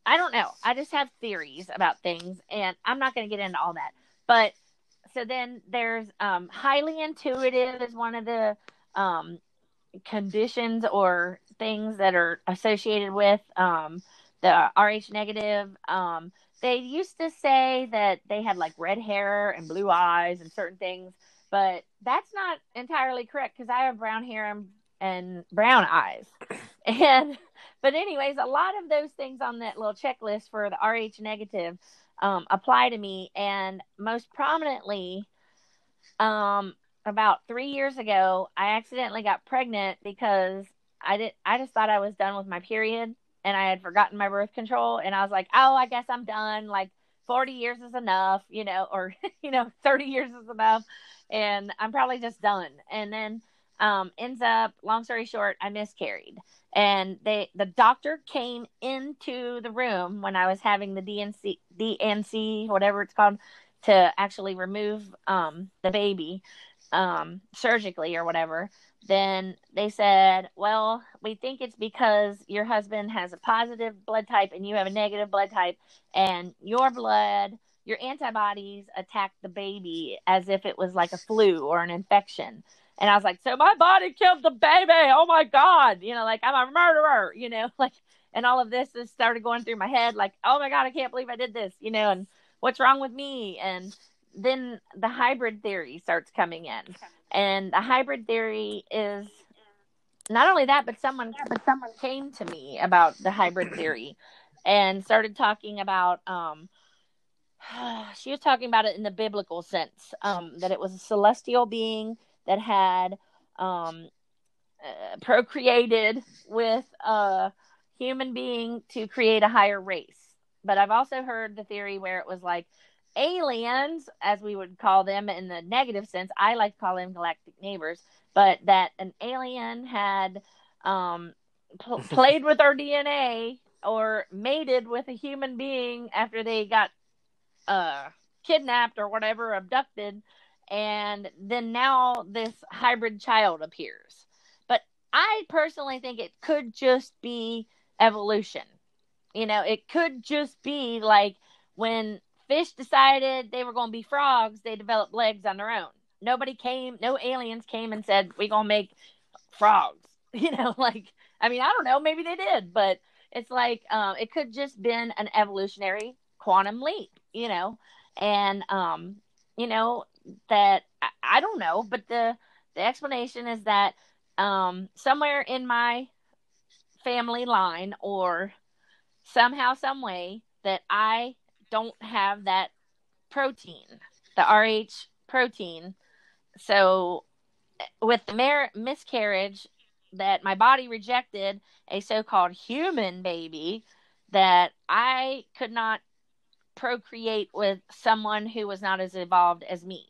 S1: I don't know. I just have theories about things, and I'm not going to get into all that. But so then there's um, highly intuitive is one of the um, conditions or things that are associated with um, the Rh negative. Um, they used to say that they had like red hair and blue eyes and certain things, but that's not entirely correct because I have brown hair and, and brown eyes. And but anyways, a lot of those things on that little checklist for the RH negative um, apply to me, and most prominently, um, about three years ago, I accidentally got pregnant because I did. I just thought I was done with my period, and I had forgotten my birth control and I was like, "Oh, I guess I'm done. Like 40 years is enough, you know, or you know, 30 years is enough." And I'm probably just done. And then um ends up long story short, I miscarried. And they the doctor came into the room when I was having the DNC DNC whatever it's called to actually remove um the baby um surgically or whatever then they said, well, we think it's because your husband has a positive blood type and you have a negative blood type, and your blood, your antibodies attack the baby as if it was like a flu or an infection. And I was like, so my body killed the baby. Oh my God. You know, like I'm a murderer, you know, like, and all of this just started going through my head, like, oh my God, I can't believe I did this, you know, and what's wrong with me? And then the hybrid theory starts coming in and the hybrid theory is not only that, but someone but someone came to me about the hybrid theory and started talking about um she was talking about it in the biblical sense um that it was a celestial being that had um uh, procreated with a human being to create a higher race. But i've also heard the theory where it was like aliens, as we would call them in the negative sense, I like to call them galactic neighbors, but that an alien had um, pl- played with our DNA or mated with a human being after they got uh, kidnapped or whatever, abducted, and then now this hybrid child appears. But I personally think it could just be evolution. You know, it could just be like when fish decided they were going to be frogs, they developed legs on their own. Nobody came, no aliens came and said, we're going to make frogs. You know, like I mean, I don't know. Maybe they did, but it's like um, it could just been an evolutionary quantum leap, you know, and um, you know that I, don't know, but the the explanation is that um, somewhere in my family line or somehow, some way that I don't have that protein, the RH protein. So with the miscarriage that my body rejected a so-called human baby that I could not procreate with someone who was not as evolved as me.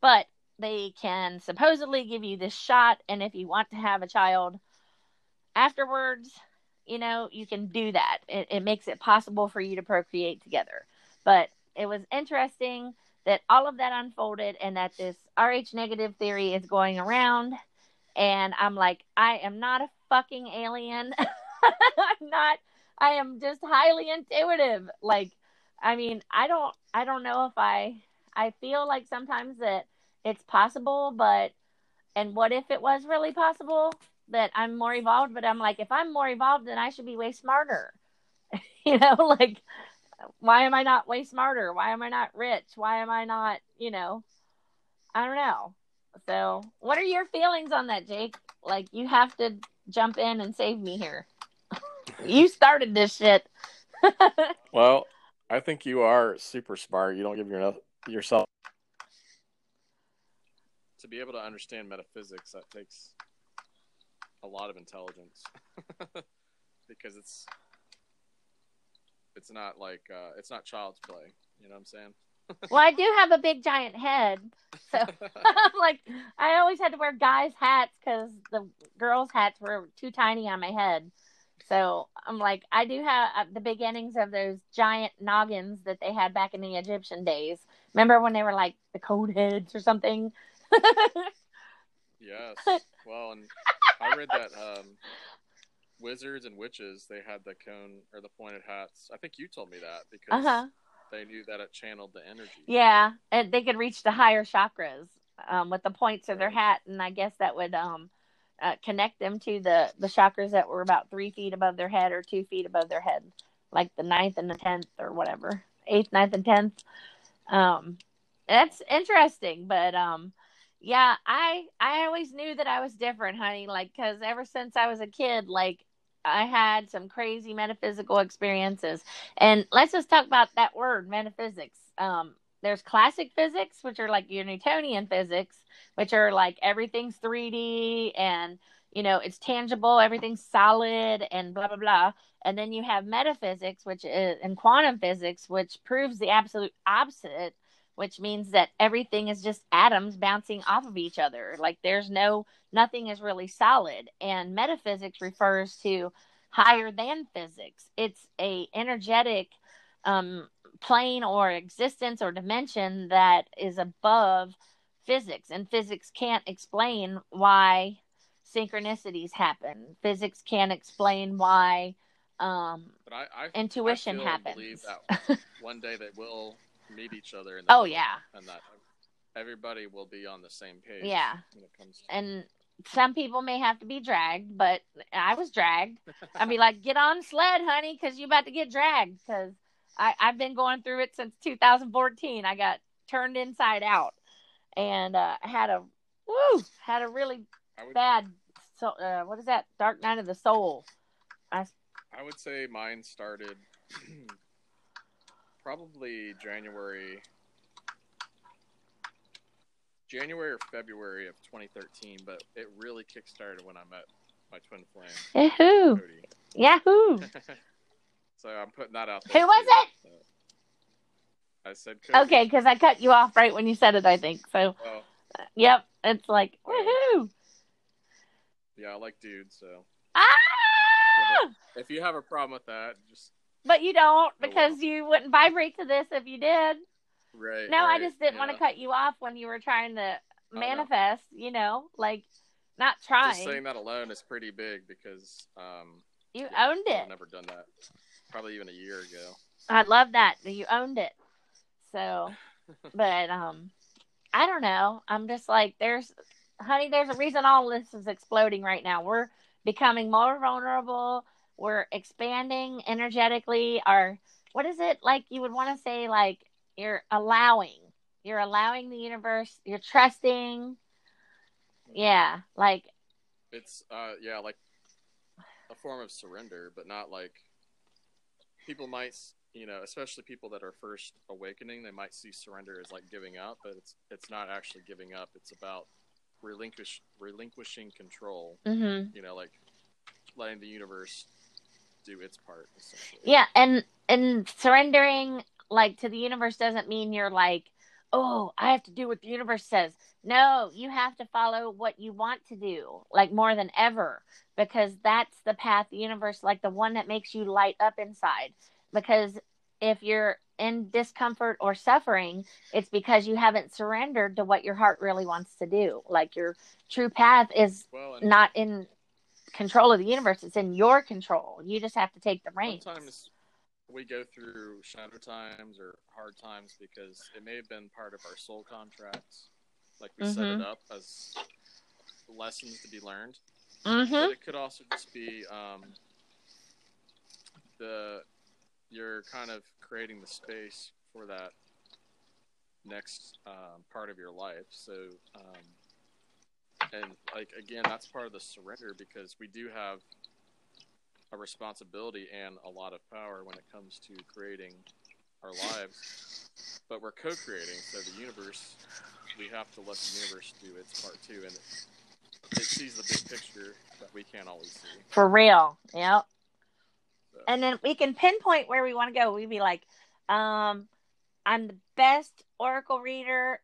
S1: But they can supposedly give you this shot and if you want to have a child afterwards, you know, you can do that. It, it makes it possible for you to procreate together. But it was interesting that all of that unfolded and that this RH negative theory is going around. And I'm like, I am not a fucking alien. I'm not, I am just highly intuitive. Like, I mean, I don't, I don't know if I, I feel like sometimes that it's possible, but, and what if it was really possible that I'm more evolved? But I'm like, if I'm more evolved, then I should be way smarter. you know, like why am I not way smarter? Why am I not rich? Why am I not, you know, I don't know. So, what are your feelings on that, Jake? Like, you have to jump in and save me here. you started this shit.
S3: well, I think you are super smart. You don't give your, yourself.
S2: To be able to understand metaphysics, that takes a lot of intelligence because it's it's not like uh, it's not child's play. You know what I'm saying?
S1: well, I do have a big giant head, so like I always had to wear guys' hats because the girls' hats were too tiny on my head. So I'm like, I do have uh, the beginnings of those giant noggins that they had back in the Egyptian days. Remember when they were like the cone heads or something?
S2: yes. Well, and I read that um, wizards and witches they had the cone or the pointed hats. I think you told me that because uh-huh. they knew that it channeled the energy.
S1: Yeah, and they could reach the higher chakras um, with the points of their hat, and I guess that would um, uh, connect them to the the chakras that were about three feet above their head or two feet above their head, like the ninth and the tenth or whatever, eighth, ninth, and tenth. Um, that's interesting, but um, yeah, I I always knew that I was different, honey. Like, cause ever since I was a kid, like I had some crazy metaphysical experiences. And let's just talk about that word, metaphysics. Um, there's classic physics, which are like your Newtonian physics, which are like everything's 3D and you know it's tangible, everything's solid, and blah blah blah. And then you have metaphysics, which is and quantum physics, which proves the absolute opposite, which means that everything is just atoms bouncing off of each other. Like there's no nothing is really solid. And metaphysics refers to higher than physics. It's a energetic um, plane or existence or dimension that is above physics, and physics can't explain why synchronicities happen. Physics can't explain why um,
S2: but I, I
S1: intuition
S2: I
S1: happens.
S2: that one day they will meet each other.
S1: oh yeah,
S2: and that everybody will be on the same page.
S1: Yeah, to... and some people may have to be dragged, but I was dragged. I'd be like, get on sled, honey, because you're about to get dragged. Because I've been going through it since 2014. I got turned inside out, and uh, had a woo, had a really would, bad. So uh, what is that? Dark night of the soul.
S2: I I would say mine started probably January January or February of 2013, but it really kickstarted when I met my twin flame.
S1: Yahoo! Yahoo!
S2: so I'm putting that out there.
S1: Who was it? So
S2: I said Cody.
S1: Okay, because I cut you off right when you said it, I think. So, oh. uh, yep, it's like, woohoo!
S2: Yeah, I like dudes, so.
S1: Ah!
S2: If you have a problem with that, just.
S1: But you don't, because oh, well. you wouldn't vibrate to this if you did.
S2: Right.
S1: No,
S2: right,
S1: I just didn't yeah. want to cut you off when you were trying to manifest. No. You know, like not trying.
S2: Just saying that alone is pretty big because um,
S1: you yeah, owned it.
S2: I've never done that. Probably even a year ago.
S1: I love that you owned it. So, but um, I don't know. I'm just like, there's, honey, there's a reason all this is exploding right now. We're becoming more vulnerable. We're expanding energetically. Our what is it like? You would want to say like you're allowing. You're allowing the universe. You're trusting. Yeah, like
S2: It's uh yeah, like a form of surrender, but not like people might you know, especially people that are first awakening, they might see surrender as like giving up, but it's it's not actually giving up. It's about relinquish relinquishing control.
S1: hmm
S2: You know, like letting the universe do its part. Essentially.
S1: Yeah, and and surrendering like to the universe doesn't mean you're like, "Oh, I have to do what the universe says." No, you have to follow what you want to do, like more than ever, because that's the path the universe like the one that makes you light up inside. Because if you're in discomfort or suffering, it's because you haven't surrendered to what your heart really wants to do. Like your true path is
S2: Well,
S1: not in control of the universe, it's in your control. You just have to take the reins.
S2: sometimes we go through shadow times or hard times because it may have been part of our soul contracts. Like we set
S1: Mhm.
S2: it up as lessons to be learned.
S1: Mm-hmm.
S2: But it could also just be um, the you're kind of creating the space for that next um, part of your life. So, um, and like again, that's part of the surrender because we do have a responsibility and a lot of power when it comes to creating our lives. But we're co-creating, so the universe, we have to let the universe do its part too, and it, it sees the big picture that we can't always see.
S1: For real. Yep.
S2: So,
S1: And then we can pinpoint where we want to go. We'd be like, um, I'm the best oracle reader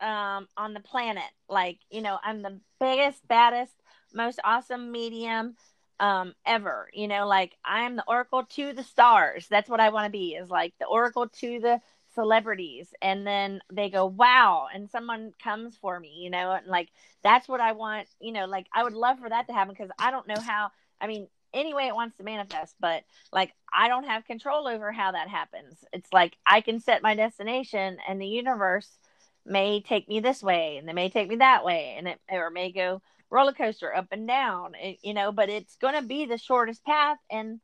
S1: um, on the planet. Like, you know, I'm the biggest, baddest, most awesome medium um, ever. You know, like I'm the oracle to the stars. That's what I want to be, is like the oracle to the celebrities. And then they go, wow. And someone comes for me, you know, and like that's what I want. You know, like I would love for that to happen because I don't know how. I mean, anyway it wants to manifest but like i don't have control over how that happens it's like i can set my destination and the universe may take me this way and they may take me that way and it or may go roller coaster up and down you know but it's going to be the shortest path and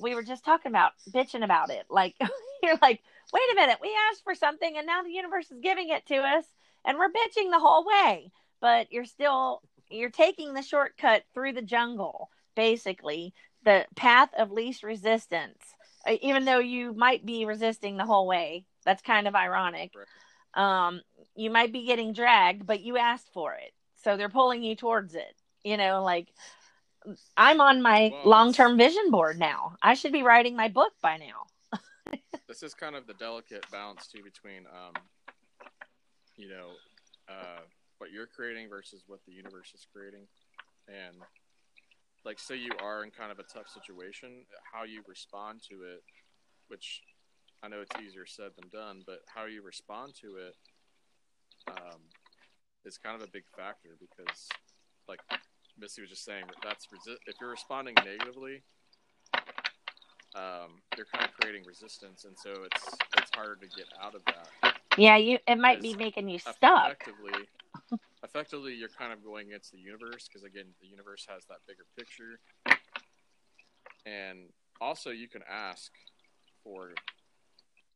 S1: we were just talking about bitching about it. Like you're like wait a minute we asked for something and now the universe is giving it to us and we're bitching the whole way. But you're still you're taking the shortcut through the jungle basically the path of least resistance Uh, even though you might be resisting the whole way. That's kind of ironic. Um you might be getting dragged but you asked for it so they're pulling you towards it you know like i'm on my
S2: Well,
S1: long-term vision board now. I should be writing my book by now.
S2: This is kind of the delicate balance too between um, you know uh, what you're creating versus what the universe is creating. And like say you are in kind of a tough situation how you respond to it which i know it's easier said than done but how you respond to it um, is kind of a big factor because like missy was just saying that's resi- if you're responding negatively um, you're kind of creating resistance, and so it's it's harder to get out of that.
S1: yeah you it might be making you stuck
S2: Effectively, effectively, you're kind of going against the universe because again, the universe has that bigger picture, and also you can ask for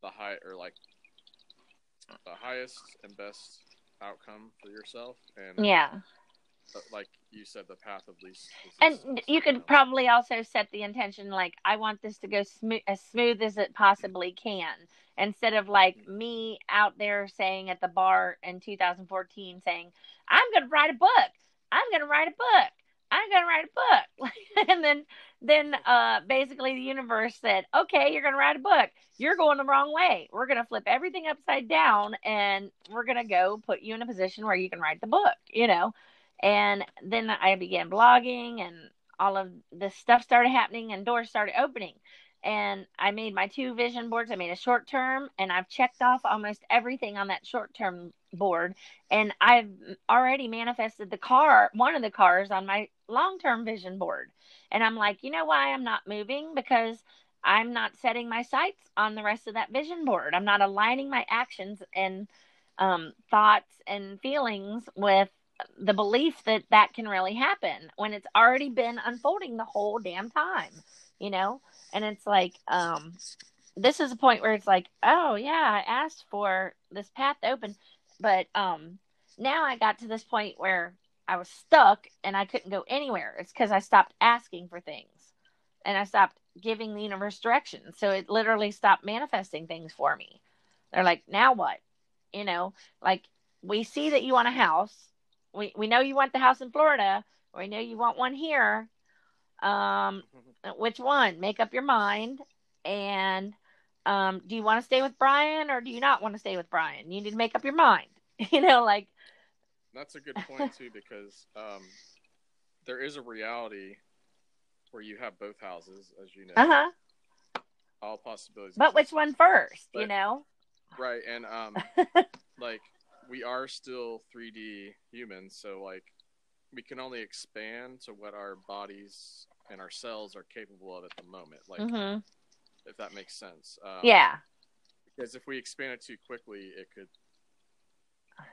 S2: the high or like the highest and best outcome for yourself, and
S1: yeah.
S2: uh, like you said, the path of least.
S1: and you could probably also set the intention like i want this to go smooth as smooth as it possibly can instead of like me out there saying at the bar in 2014 saying i'm going to write a book. I'm going to write a book i'm to write a book. And then then uh basically the universe said okay you're to write a book. You're going the wrong way. We're to flip everything upside down and we're to go put you in a position where you can write the book you know? And then I began blogging and all of this stuff started happening and doors started opening. And I made my two vision boards. I made a short term and I've checked off almost everything on that short term board. And I've already manifested the car, one of the cars on my long term vision board. And I'm like, you know why I'm not moving? Because I'm not setting my sights on the rest of that vision board. I'm not aligning my actions and um, thoughts and feelings with the belief that that can really happen when it's already been unfolding the whole damn time, you know? And it's like, um, this is a point where it's like, oh yeah, I asked for this path to open, but um, now I got to this point where I was stuck and I couldn't go anywhere. It's because I stopped asking for things and I stopped giving the universe direction. So it literally stopped manifesting things for me. They're like, now what? You know, like we see that you want a house. We we know you want the house in Florida. We know you want one here. Um, which one? Make up your mind. And um, do you want to stay with Brian or do you not want to stay with Brian? You need to make up your mind. You know, like
S2: That's a good point too, because um, there is a reality where you have both houses, as you know,
S1: uh huh.
S2: all possibilities.
S1: But which one first? you know.
S2: Right, and um, like we are still 3D humans, so like we can only expand to what our bodies and our cells are capable of at the moment. Like,
S1: hmm
S2: if that makes sense. Um,
S1: Yeah.
S2: Because if we expand it too quickly, it could,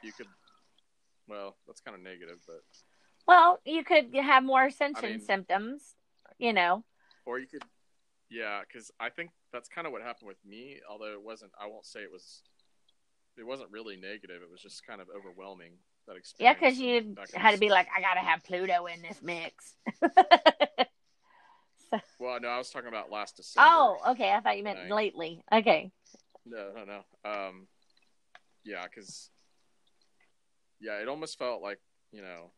S2: you could, well, that's kind of negative, but
S1: Well, you could have more ascension
S2: I mean-
S1: symptoms. You know.
S2: or you could, yeah, because I think that's kind of what happened with me. Although it wasn't, I won't say it was, it wasn't really negative. It was just kind of overwhelming that experience.
S1: Yeah, because you had to be like, I gotta have Pluto in this mix.
S2: Well, no, I was talking about last December.
S1: oh, okay. I thought you meant
S2: Right.
S1: lately. Okay.
S2: No, no, no. Um, yeah, because yeah, it almost felt like you know,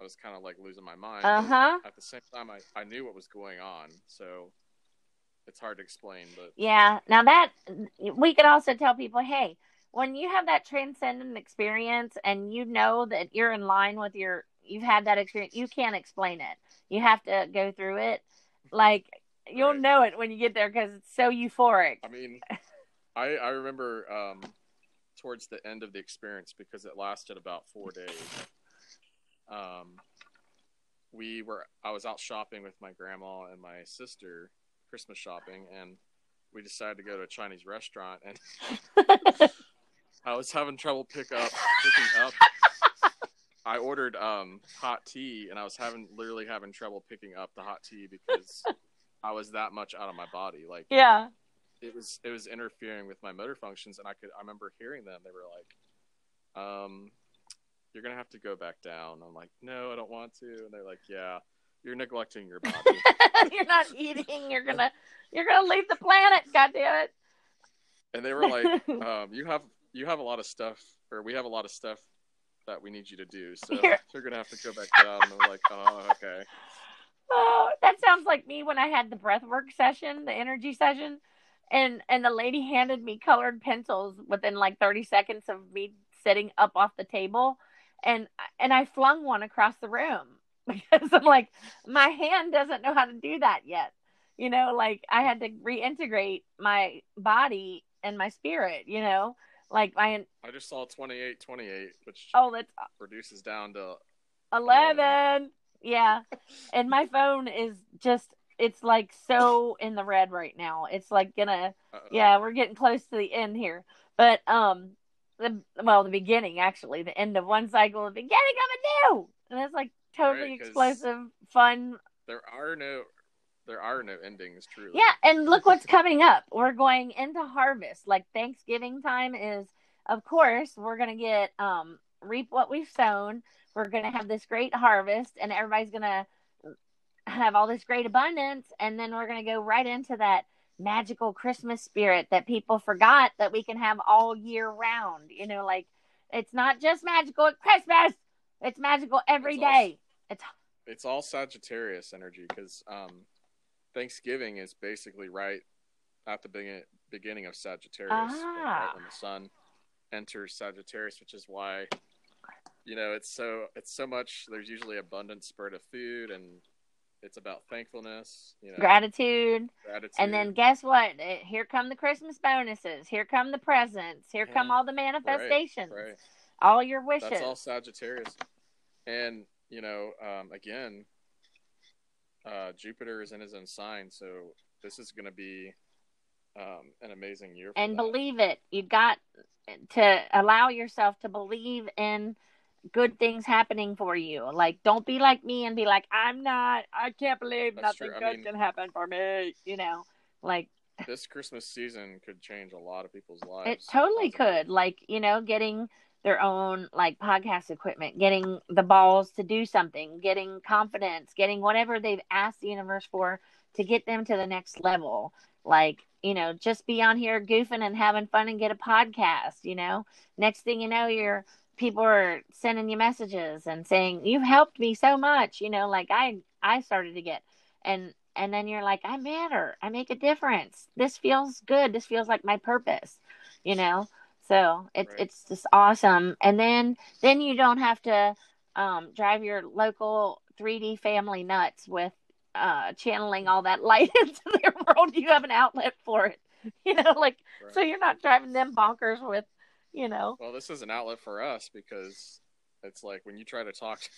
S2: I was kind of like losing my mind.
S1: Uh huh.
S2: At the same time, I I knew what was going on, so it's hard to explain. But
S1: Yeah. Now that we could also tell people, hey, when you have that transcendent experience and you know that you're in line with your, you've had that experience, you can't explain it. You have to go through it. Like you'll
S2: Right.
S1: know it when you get there because it's so euphoric.
S2: I mean, I I remember um, towards the end of the experience because it lasted about four days. Um, we were I was out shopping with my grandma and my sister, Christmas shopping, and we decided to go to a Chinese restaurant, and I was having trouble pick up picking up. I ordered um, hot tea, and I was having literally having trouble picking up the hot tea because I was that much out of my body. Like
S1: yeah.
S2: it was it was interfering with my motor functions and i could i remember hearing them they were like um you're gonna have to go back down i'm like no i don't want to and they're like yeah you're neglecting your body
S1: you're not eating. You're gonna you're gonna leave the planet. God damn it.
S2: and they were like um you have you have a lot of stuff or we have a lot of stuff that we need you to do so
S1: You're-
S2: you're gonna have to go back down and they're like oh okay
S1: Oh, that sounds like me when I had the breath work session, the energy session, and and the lady handed me colored pencils within like 30 seconds of me sitting up off the table, and and I flung one across the room because I'm like my hand doesn't know how to do that yet. You know, like I had to reintegrate my body and my spirit. You know, like my
S2: i just saw 28 28 which
S1: oh that's
S2: reduces down to
S1: 11 yeah. And my phone is just it's like so in the red right now. It's like gonna
S2: uh,
S1: yeah we're getting close to the end here. But um the well the beginning actually the end of one cycle the beginning of a new! And it's like totally
S2: Right,
S1: explosive fun.
S2: There are no there are no endings truly.
S1: Yeah and look what's coming up. We're going into harvest. Like thanksgiving time is of course we're gonna get um reap what we've sown. We're gonna have this great harvest and everybody's gonna have all this great abundance and then we're gonna go right into that magical christmas spirit that people forgot that we can have all year round. You know like it's not just magical at christmas. It's magical every
S2: It's
S1: day. It's
S2: it's all Sagittarius energy because um, Thanksgiving is basically right at the begin- beginning of Sagittarius,
S1: Ah.
S2: right when the sun enters Sagittarius, which is why you know it's so it's so much. There's usually abundant spread of food, and it's about thankfulness, you know,
S1: gratitude
S2: gratitude,
S1: And then guess what? Here come the Christmas bonuses. Here come the presents. Here come
S2: Mhm.
S1: all the manifestations.
S2: right.
S1: All your wishes.
S2: That's all Sagittarius. And, you know, um, again, uh, Jupiter is in his own sign, so this is going to be um, an amazing year. For
S1: and
S2: that.
S1: believe it. You got to allow yourself to believe in good things happening for you. Like, don't be like me and be like, I'm not. I can't believe
S2: That's
S1: nothing good
S2: mean-
S1: can happen for me. You know, like
S2: this Christmas season could change a lot of people's lives.
S1: it
S2: totally
S1: could. Like, you know, getting their own like podcast equipment, getting the balls to do something, getting confidence, getting whatever they've asked the universe for to get them to the next level. Like, you know, just be on here goofing and having fun and get a podcast, you know. Next thing you know, you're people are sending you messages and saying, You've helped me so much, you know, like I I started to get and and then you're like, I matter. I make a difference. This feels good. This feels like my purpose, you know. So it's
S2: Right.
S1: it's just awesome. And then then you don't have to um, drive your local 3D family nuts with uh, channeling all that light into their world. You have an outlet for it, you know. Like
S2: Right.
S1: so you're not driving them bonkers with, you know.
S2: Well, this is an outlet for us because it's like when you try to talk.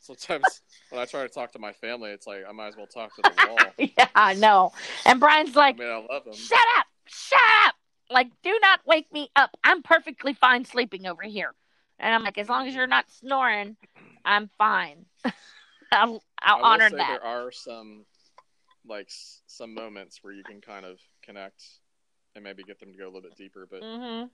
S2: Sometimes when I try to talk to my family, it's like I might as well talk to the wall.
S1: Yeah, I know. And Brian's
S2: I
S1: like,
S2: mean, I love them.
S1: shut up, shut up. Like, do not wake me up. I'm perfectly fine sleeping over here. And I'm like, as long as you're not snoring, I'm fine. I'll, I'll honor that.
S2: there are some like some moments where you can kind of connect and maybe get them to go a little bit deeper. But
S1: mm-hmm.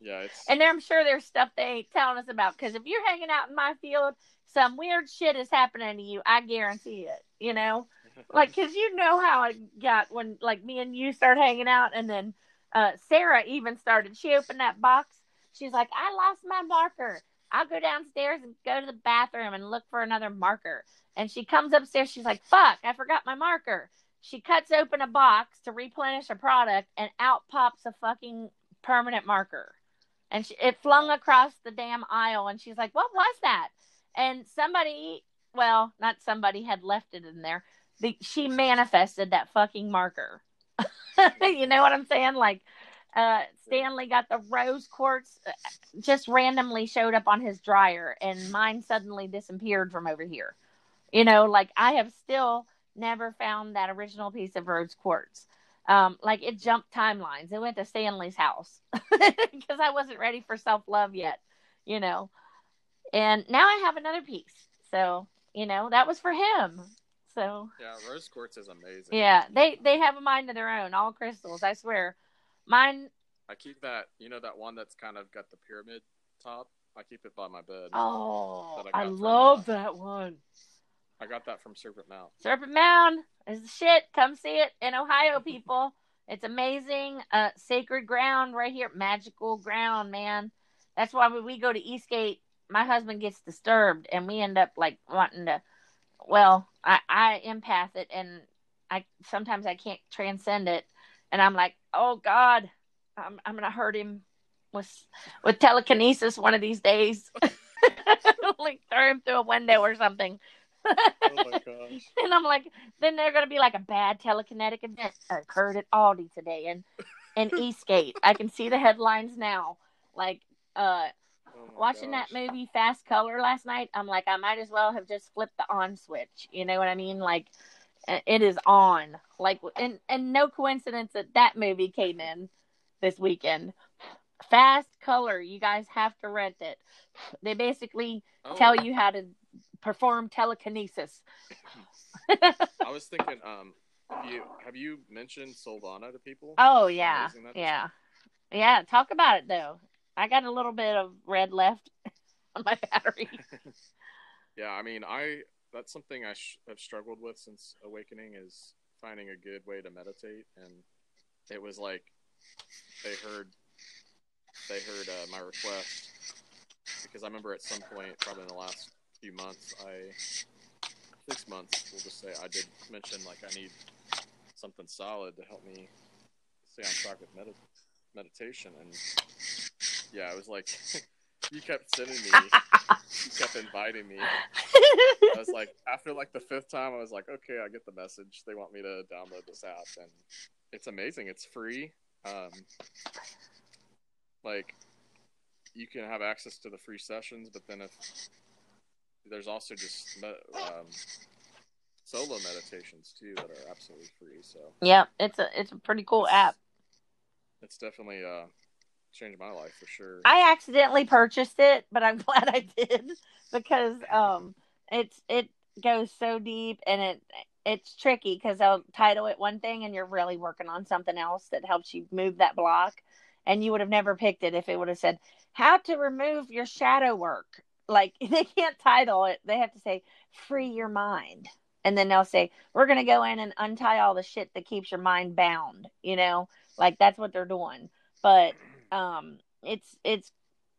S2: yeah, it's
S1: And I'm sure there's stuff they ain't telling us about. Because if you're hanging out in my field, some weird shit is happening to you. I guarantee it. You know, like because you know how it got when like me and you start hanging out, and then uh, Sarah even started. She opened that box. She's like, I lost my marker. I'll go downstairs and go to the bathroom and look for another marker. And she comes upstairs. She's like, fuck, I forgot my marker. She cuts open a box to replenish a product, and out pops a fucking permanent marker. And she, it flung across the damn aisle. And she's like, what was that? And somebody, well, not somebody had left it in there. The, she manifested that fucking marker. you know what I'm saying? Like, uh, Stanley got the rose quartz, uh, just randomly showed up on his dryer, and mine suddenly disappeared from over here. You know, like I have still never found that original piece of rose quartz. Um, like it jumped timelines. It went to Stanley's house because I wasn't ready for self love yet, you know. And now I have another piece. So, you know, that was for him. So,
S2: yeah, rose quartz is amazing.
S1: yeah, they they have a mind of their own, all crystals, I swear. Mine
S2: I keep that. You know that one that's kind of got the pyramid top. I keep it by my bed.
S1: Oh,
S2: I
S1: I love
S2: uh,
S1: that one.
S2: I got that from Serpent Mound.
S1: Serpent Mound is the shit. Come see it in Ohio, people. It's amazing. Uh, sacred ground right here, magical ground, man. That's why when we go to Eastgate, my husband gets disturbed, and we end up like wanting to. Well, I I empath it, and I sometimes I can't transcend it, and I'm like, oh God, I'm I'm gonna hurt him with with telekinesis one of these days. like throw him through a window or something.
S2: Oh my gosh.
S1: And I'm like, then they're gonna be like a bad telekinetic event occurred at Aldi today and and Eastgate. I can see the headlines now. Like uh
S2: Oh
S1: watching
S2: gosh.
S1: that movie Fast Color last night, I'm like, I might as well have just flipped the on switch. You know what I mean? Like it is on. Like and and no coincidence that that movie came in this weekend. Fast Color, you guys have to rent it. They basically
S2: Oh,
S1: tell you how to perform telekinesis.
S2: I was thinking, um, have you have you mentioned Soulvana to people?
S1: Oh yeah,
S2: amazing that is?
S1: yeah, yeah. Talk about it though. I got a little bit of red left on my battery.
S2: Yeah, I mean, I that's something I sh- have struggled with since awakening is finding a good way to meditate, and it was like they heard they heard uh, my request because I remember at some point, probably in the last few months, I six months, we'll just say I did mention like I need something solid to help me stay on track with med- meditation, and yeah, it was like you kept sending me, you kept inviting me. I was like, after like the fifth time, I was like, okay, I get the message. They want me to download this app, and it's amazing. It's free. Um, like, you can have access to the free sessions, but then if there's also just um, solo meditations too that are absolutely free. So
S1: yep, it's a it's a pretty cool app.
S2: it's definitely uh, changed my life for sure.
S1: I accidentally purchased it, but I'm glad I did because um it's it goes so deep and it it's tricky because they'll title it one thing and you're really working on something else that helps you move that block. And you would have never picked it if it would have said how to remove your shadow work. Like they can't title it. They have to say free your mind. And then they'll say we're going to go in and untie all the shit that keeps your mind bound you know? Like that's what they're doing. But um it's it's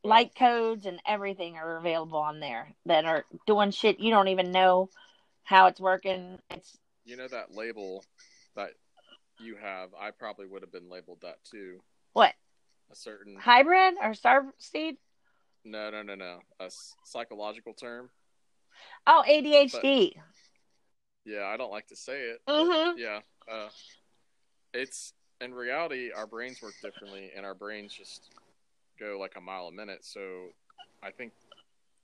S1: light codes and everything are available on there that are doing shit you don't even know how it's working. It's
S2: You know that label that you have, I probably would have been labeled that too.
S1: what?
S2: A certain
S1: hybrid or star seed?
S2: No, no, no, no, a psychological term.
S1: oh adhd
S2: Yeah, I don't like to say it.
S1: mm-hmm.
S2: Yeah, uh, it's in reality our brains work differently, and our brains just go like a mile a minute. So I think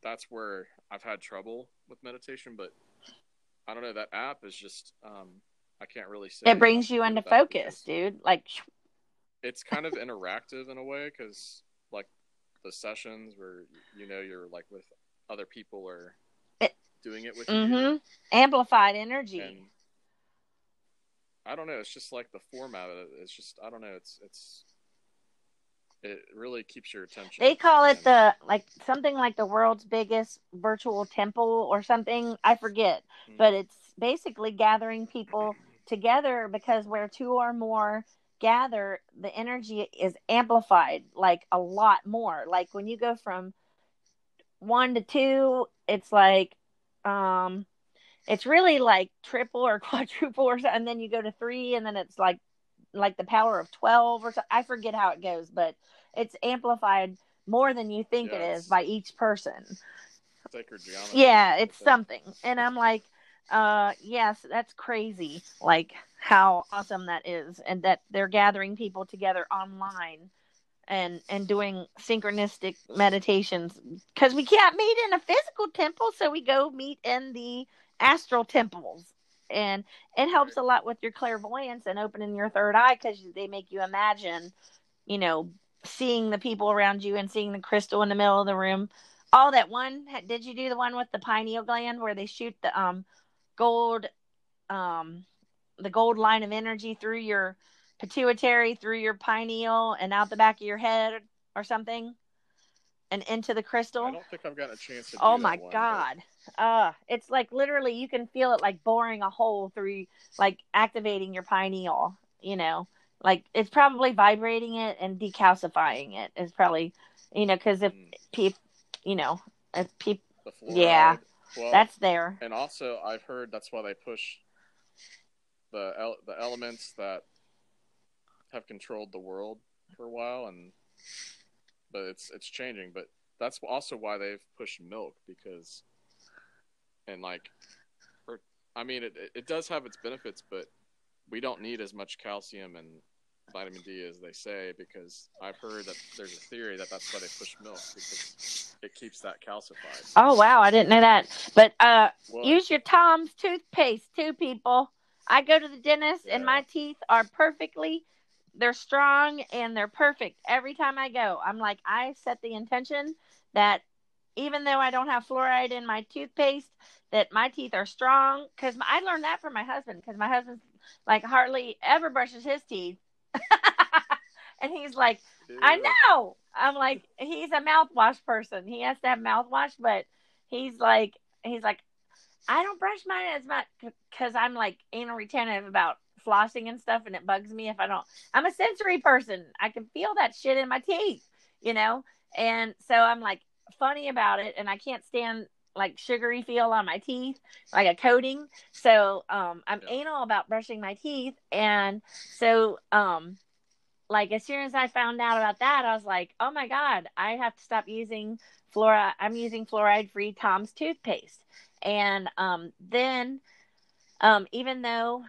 S2: that's where I've had trouble with meditation. But I don't know that app is just um, I can't really say
S1: it brings you into focus dude like
S2: It's kind of interactive in a way because like the sessions where you know you're like with other people or doing it with
S1: mm-hmm amplified energy
S2: and I don't know. It's just like the format of it. It's just I don't know. It's it's it really keeps your attention.
S1: They call it the like something like the world's biggest virtual temple or something. I forget,
S2: Mhm.
S1: but it's basically gathering people together because where two or more gather, the energy is amplified like a lot more. Like when you go from one to two, it's like um it's really like triple or quadruple or something. And then you go to three and then it's like like the power of 12 or something. I forget how it goes, but it's amplified more than you think
S2: Yeah,
S1: it is by each person. Yeah, it's something. And I'm like, uh, yes, that's crazy. Like how awesome that is. And that they're gathering people together online and and doing synchronistic meditations because we can't meet in a physical temple so we go meet in the astral temples. And it helps a lot with your clairvoyance and opening your third eye because they make you imagine you know seeing the people around you and seeing the crystal in the middle of the room. All that one did you do the one with the pineal gland where they shoot the um gold um the gold line of energy through your pituitary through your pineal and out the back of your head or something and into the crystal
S2: I don't think I've gotten a chance to. Do
S1: Oh my
S2: one, but
S1: god. Uh it's like literally you can feel it like boring a hole through like activating your pineal, you know. Like it's probably vibrating it and decalcifying it. is probably you know cuz if
S2: mm,
S1: people you know, if people
S2: the
S1: Yeah.
S2: Well,
S1: that's there.
S2: and also I've heard that's why they push the el- the elements that have controlled the world for a while, and but it's it's changing. But that's also why they've pushed milk because, and like, for I mean, it it does have its benefits, but we don't need as much calcium and vitamin D as they say because I've heard that there's a theory that that's why they push milk because it keeps that calcified.
S1: Oh wow, I didn't know that. But uh
S2: Well,
S1: use your Tom's toothpaste too, people. I go to the dentist and my teeth are perfectly they're strong and they're perfect every time I go. I'm like I set the intention that even though I don't have fluoride in my toothpaste, that my teeth are strong. Because I learned that from my husband. Because my husband like hardly ever brushes his teeth, and he's like, I know. I'm like, he's a mouthwash person. He has to have mouthwash, but he's like, he's like, I don't brush mine as much because I'm like anal retentive about flossing and stuff, and it bugs me if I don't. I'm a sensory person. I can feel that shit in my teeth, you know. And so I'm like funny about it, and I can't stand like sugary feel on my teeth, like a coating. So um, I'm
S2: Yeah.
S1: anal about brushing my teeth, and so um, like as soon as I found out about that, I was like, oh my god, I have to stop using fluoride. I'm using fluoride free Tom's toothpaste, and um, then um, even though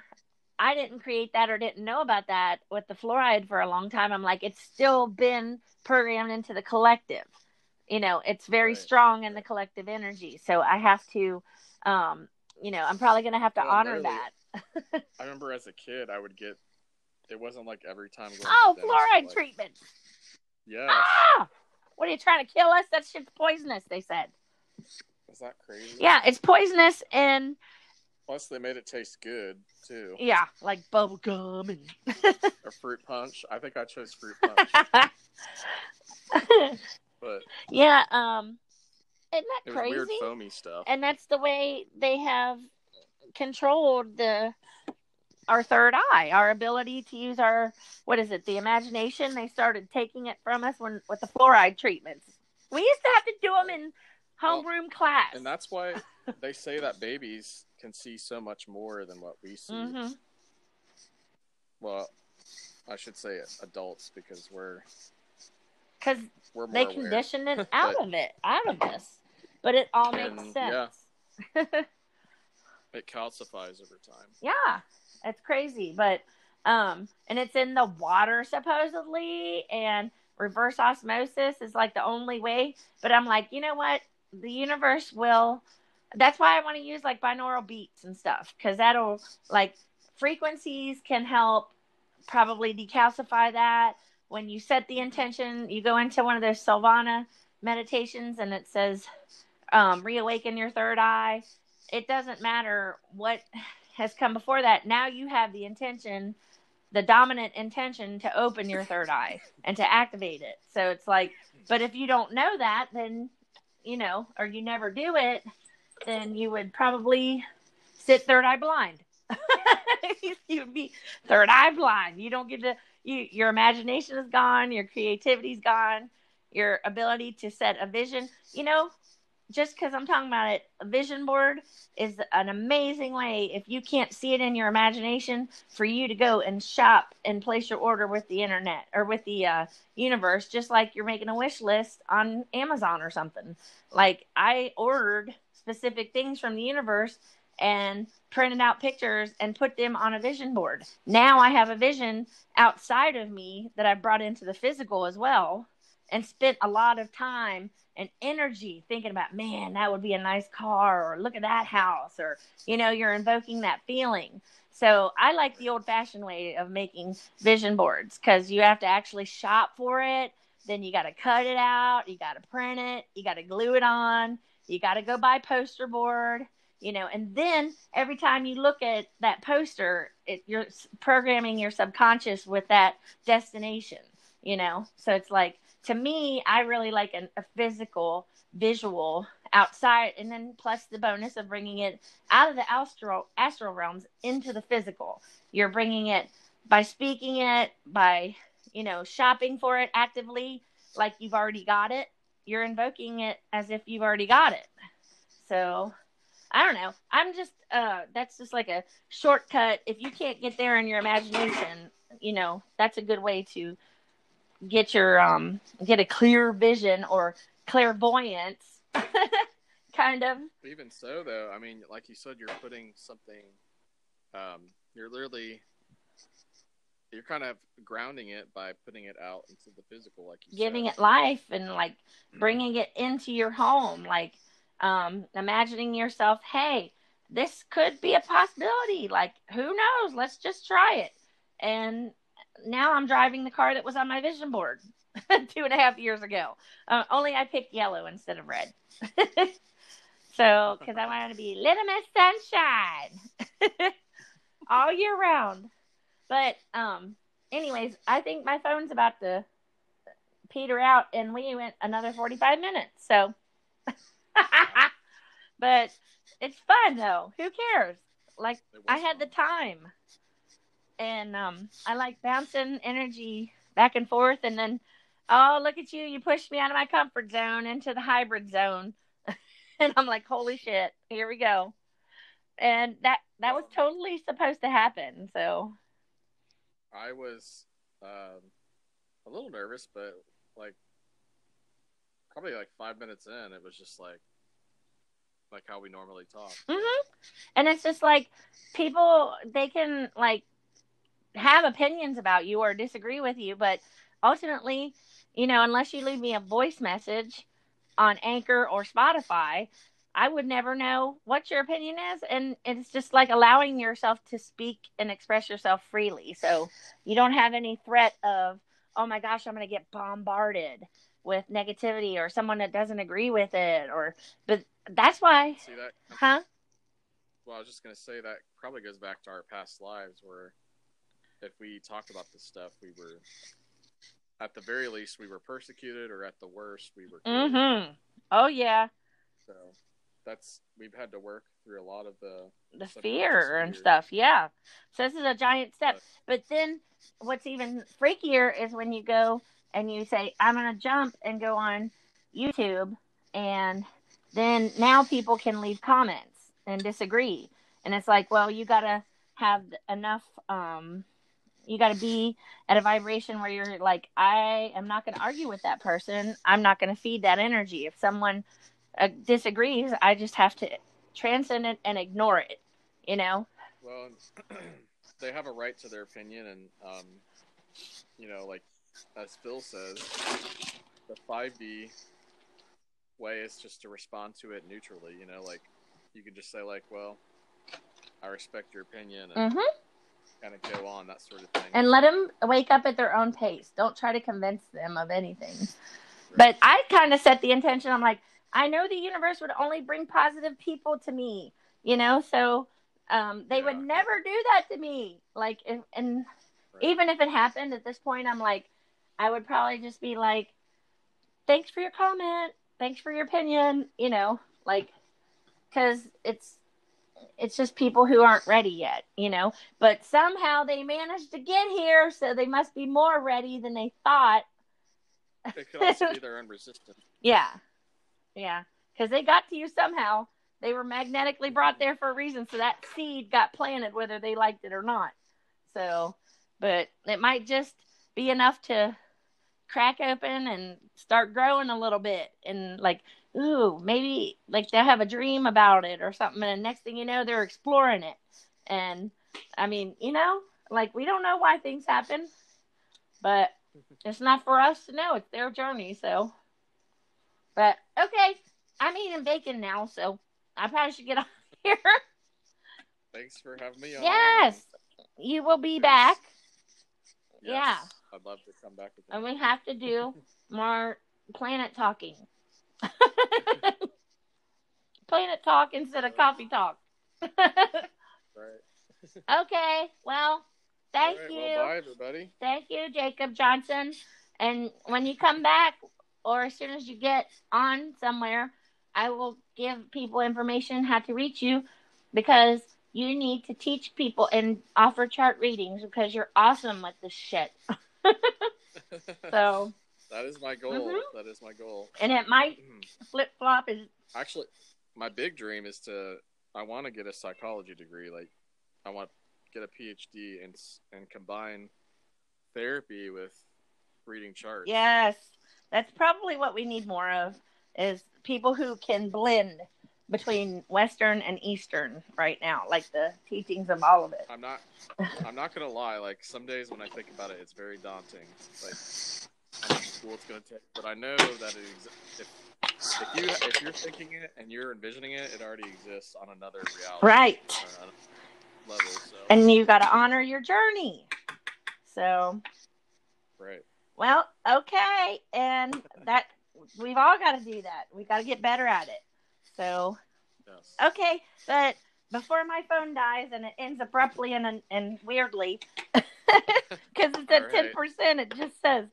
S1: I didn't create that or didn't know about that with the fluoride for a long time, I'm like, it's still been programmed into the collective. You know, it's very
S2: Right.
S1: strong in the collective energy. So I have to, um, you know, I'm probably going to have to
S2: Well,
S1: honor
S2: literally,
S1: that.
S2: I remember as a kid, I would get. It wasn't like every time. Going
S1: Oh,
S2: to the dentist,
S1: fluoride
S2: like,
S1: treatment.
S2: Yeah.
S1: Ah! What are you trying to kill us? That shit's poisonous, they said.
S2: Is that crazy?
S1: Yeah, it's poisonous and
S2: Plus, they made it taste good too.
S1: yeah, like bubble gum and
S2: Or fruit punch. I think I chose fruit punch, but
S1: yeah, um isn't that crazy?
S2: weird foamy stuff.
S1: and that's the way they have controlled the our third eye our ability to use our what is it the imagination they started taking it from us when with the fluoride treatments we used to have to do them in homeroom class
S2: And that's why they say that babies can see so much more than what we see.
S1: hmm
S2: Well, I should say adults because we're
S1: because
S2: we're
S1: they
S2: aware.
S1: conditioned it out of it out of this. but it all makes
S2: And,
S1: sense
S2: yeah. It calcifies over time.
S1: Yeah, it's crazy, but um, and it's in the water supposedly, and reverse osmosis is like the only way. But I'm like, you know what? The universe will. That's why I want to use like binaural beats and stuff because that'll like frequencies can help probably decalcify that. When you set the intention, you go into one of those Silvana meditations and it says, um, reawaken your third eye it doesn't matter what has come before that. Now you have the intention, the dominant intention to open your third eye and to activate it. So it's like, but if you don't know that, then, you know, or you never do it, then you would probably sit third eye blind. You'd be third eye blind. You don't get to, you, your imagination is gone, your creativity's gone, your ability to set a vision. You know, just because I'm talking about it, a vision board is an amazing way if you can't see it in your imagination for you to go and shop and place your order with the internet or with the uh, universe, just like you're making a wish list on Amazon or something. Like I ordered specific things from the universe and printed out pictures and put them on a vision board. Now I have a vision outside of me that I brought into the physical as well and spent a lot of time and energy thinking about, man, that would be a nice car, or look at that house, or, you know, you're invoking that feeling. So I like the old fashioned way of making vision boards because you have to actually shop for it. Then you got to cut it out, you got to print it, you got to glue it on, you got to go buy poster board, you know, and then every time you look at that poster, it, you're programming your subconscious with that destination, you know. So it's like, to me, I really like an, a physical visual outside, and then plus the bonus of bringing it out of the astral astral realms into the physical. You're bringing it by speaking it, by you know shopping for it actively, like you've already got it. You're invoking it as if you've already got it. So I don't know. I'm just uh that's just like a shortcut. If you can't get there in your imagination, you know, that's a good way to get your um get a clear vision or clairvoyance kind of
S2: Even so, though, I mean, like you said, you're putting something. Um, you're literally. You're kind of grounding it by putting it out into the physical, like you
S1: giving
S2: said.
S1: it life and like bringing it into your home like um imagining yourself hey this could be a possibility like who knows? Let's just try it. And now i'm driving the car that was on my vision board two and a half years ago. Uh, only i picked yellow instead of red. So because i wanted to be little miss sunshine all year round but um anyways i think my phone's about to peter out and we went another 45 minutes so. But it's fun though. Who cares? Like i had the time. And um i like bouncing energy back and forth and then oh look at you. You pushed me out of my comfort zone into the hybrid zone. And i'm like holy shit. Here we go. And that that was totally supposed to happen so
S2: I was um, a little nervous, but like probably like five minutes in, it was just like like how we normally talk.
S1: hmm And it's just like people they can like have opinions about you or disagree with you, but ultimately, you know, unless you leave me a voice message on Anchor or Spotify, I would never know what your opinion is. And it's just like allowing yourself to speak and express yourself freely. So you don't have any threat of, oh my gosh, I'm going to get bombarded with negativity or someone that doesn't agree with it or but that's why
S2: See that?
S1: huh?
S2: Well, I was just gonna say that probably goes back to our past lives where if we talked about this stuff, we were at the very least we were persecuted, or at the worst we were.
S1: Mhm. Oh yeah,
S2: So that's we've had to work through a lot of the
S1: the fear and stuff. Yeah. So this is a giant step.
S2: But-
S1: then what's even freakier is when you go and you say, I'm going to jump and go on YouTube. And then now people can leave comments and disagree. And it's like, well, you got to have enough, um, you got to be at a vibration where you're like, I am not going to argue with that person. I'm not going to feed that energy. If someone uh, disagrees, I just have to transcend it and ignore it, you know?
S2: Well, they have a right to their opinion, and um, you know, like as Phil says, the five D way is just to respond to it neutrally. You know, like you can just say like, "Well, I respect your opinion," and
S1: Mm-hmm.
S2: kind of go on that sort of thing.
S1: and let them wake up at their own pace. Don't try to convince them of anything. But I kind of set the intention. I'm like, I know the universe would only bring positive people to me, you know. So um, they would never do that to me. Like, if, and
S2: Right.
S1: even if it happened at this point, I'm like, I would probably just be like, thanks for your comment, thanks for your opinion, you know, like, because it's it's just people who aren't ready yet, you know. But somehow they managed to get here, so they must be more ready than they thought.
S2: it could also be their own resistance.
S1: Yeah, yeah, because they got to you somehow. They were magnetically brought there for a reason, so that seed got planted whether they liked it or not. So, but it might just be enough to crack open and start growing a little bit, and like, ooh, maybe like they'll have a dream about it or something, and the next thing you know, they're exploring it. And I mean, you know, like we don't know why things happen, but it's not for us to know. It's their journey, so. But okay, I'm eating bacon now, so I probably should get off here.
S2: Thanks for having me on.
S1: yes, you will be
S2: Yes.
S1: back,
S2: Yes,
S1: Yeah.
S2: I'd love to come back
S1: and we have to do more planet talking. planet talk instead of coffee talk.
S2: Right.
S1: okay, well, thank
S2: right,
S1: you.
S2: Well, bye, everybody.
S1: Thank you, Jacob Johnson. And when you come back, or as soon as you get on somewhere, I will give people information how to reach you because you need to teach people and offer chart readings because you're awesome with this shit. So,
S2: that is my goal.
S1: Mhm.
S2: That is my goal.
S1: and it might flip flop is
S2: Actually, my big dream is to. I want to get a psychology degree. Like, I want to get a PhD and and combine therapy with reading charts.
S1: yes, that's probably what we need more of is people who can blend between Western and Eastern right now, like the teachings of all of it.
S2: I'm not. I'm not gonna lie. Like some days when I think about it, it's very daunting. Like how much school it's gonna take. But I know that it exi- if if you if you're thinking it and you're envisioning it, it already exists on another reality.
S1: Right.
S2: level. So
S1: and you got to honor your journey. So,
S2: right.
S1: Well, okay, and that we've all got to do that. We got to get better at it. So,
S2: Yes.
S1: okay, but before my phone dies and it ends abruptly and and weirdly, because it's at
S2: right.
S1: percent, it just says.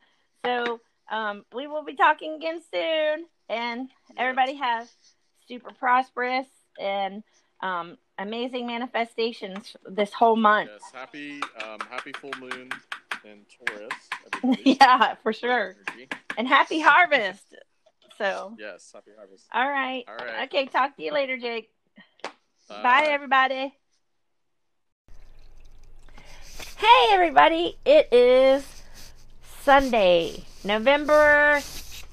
S1: So, um, we will be talking again soon, and everybody have super prosperous and um, amazing manifestations this whole month.
S2: Yes. Happy um happy full moon in Taurus.
S1: Yeah, for sure.
S2: Energy.
S1: And happy harvest. So,
S2: Yes. Happy harvest.
S1: all right.
S2: All right.
S1: Okay, talk to you later, Jake.
S2: Bye.
S1: Bye, everybody. Hey, everybody. It is Sunday, November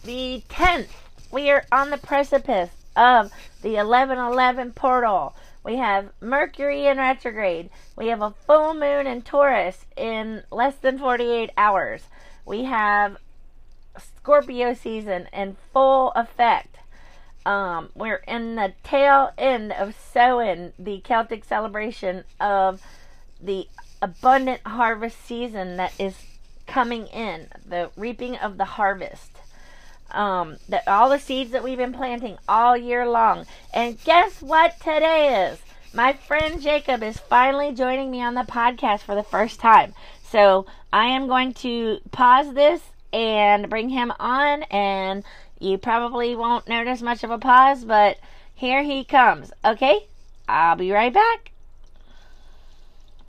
S1: the 10th. We are on the precipice of the 1111 portal. We have Mercury in retrograde. We have a full moon in Taurus in less than 48 hours. We have Scorpio season in full effect. Um, we're in the tail end of Samhain, the Celtic celebration of the abundant harvest season that is coming in, the reaping of the harvest. Um, that all the seeds that we've been planting all year long. And guess what today is? My friend Jacob is finally joining me on the podcast for the first time. So I am going to pause this and bring him on, and you probably won't notice much of a pause, but here he comes. Okay? I'll be right back.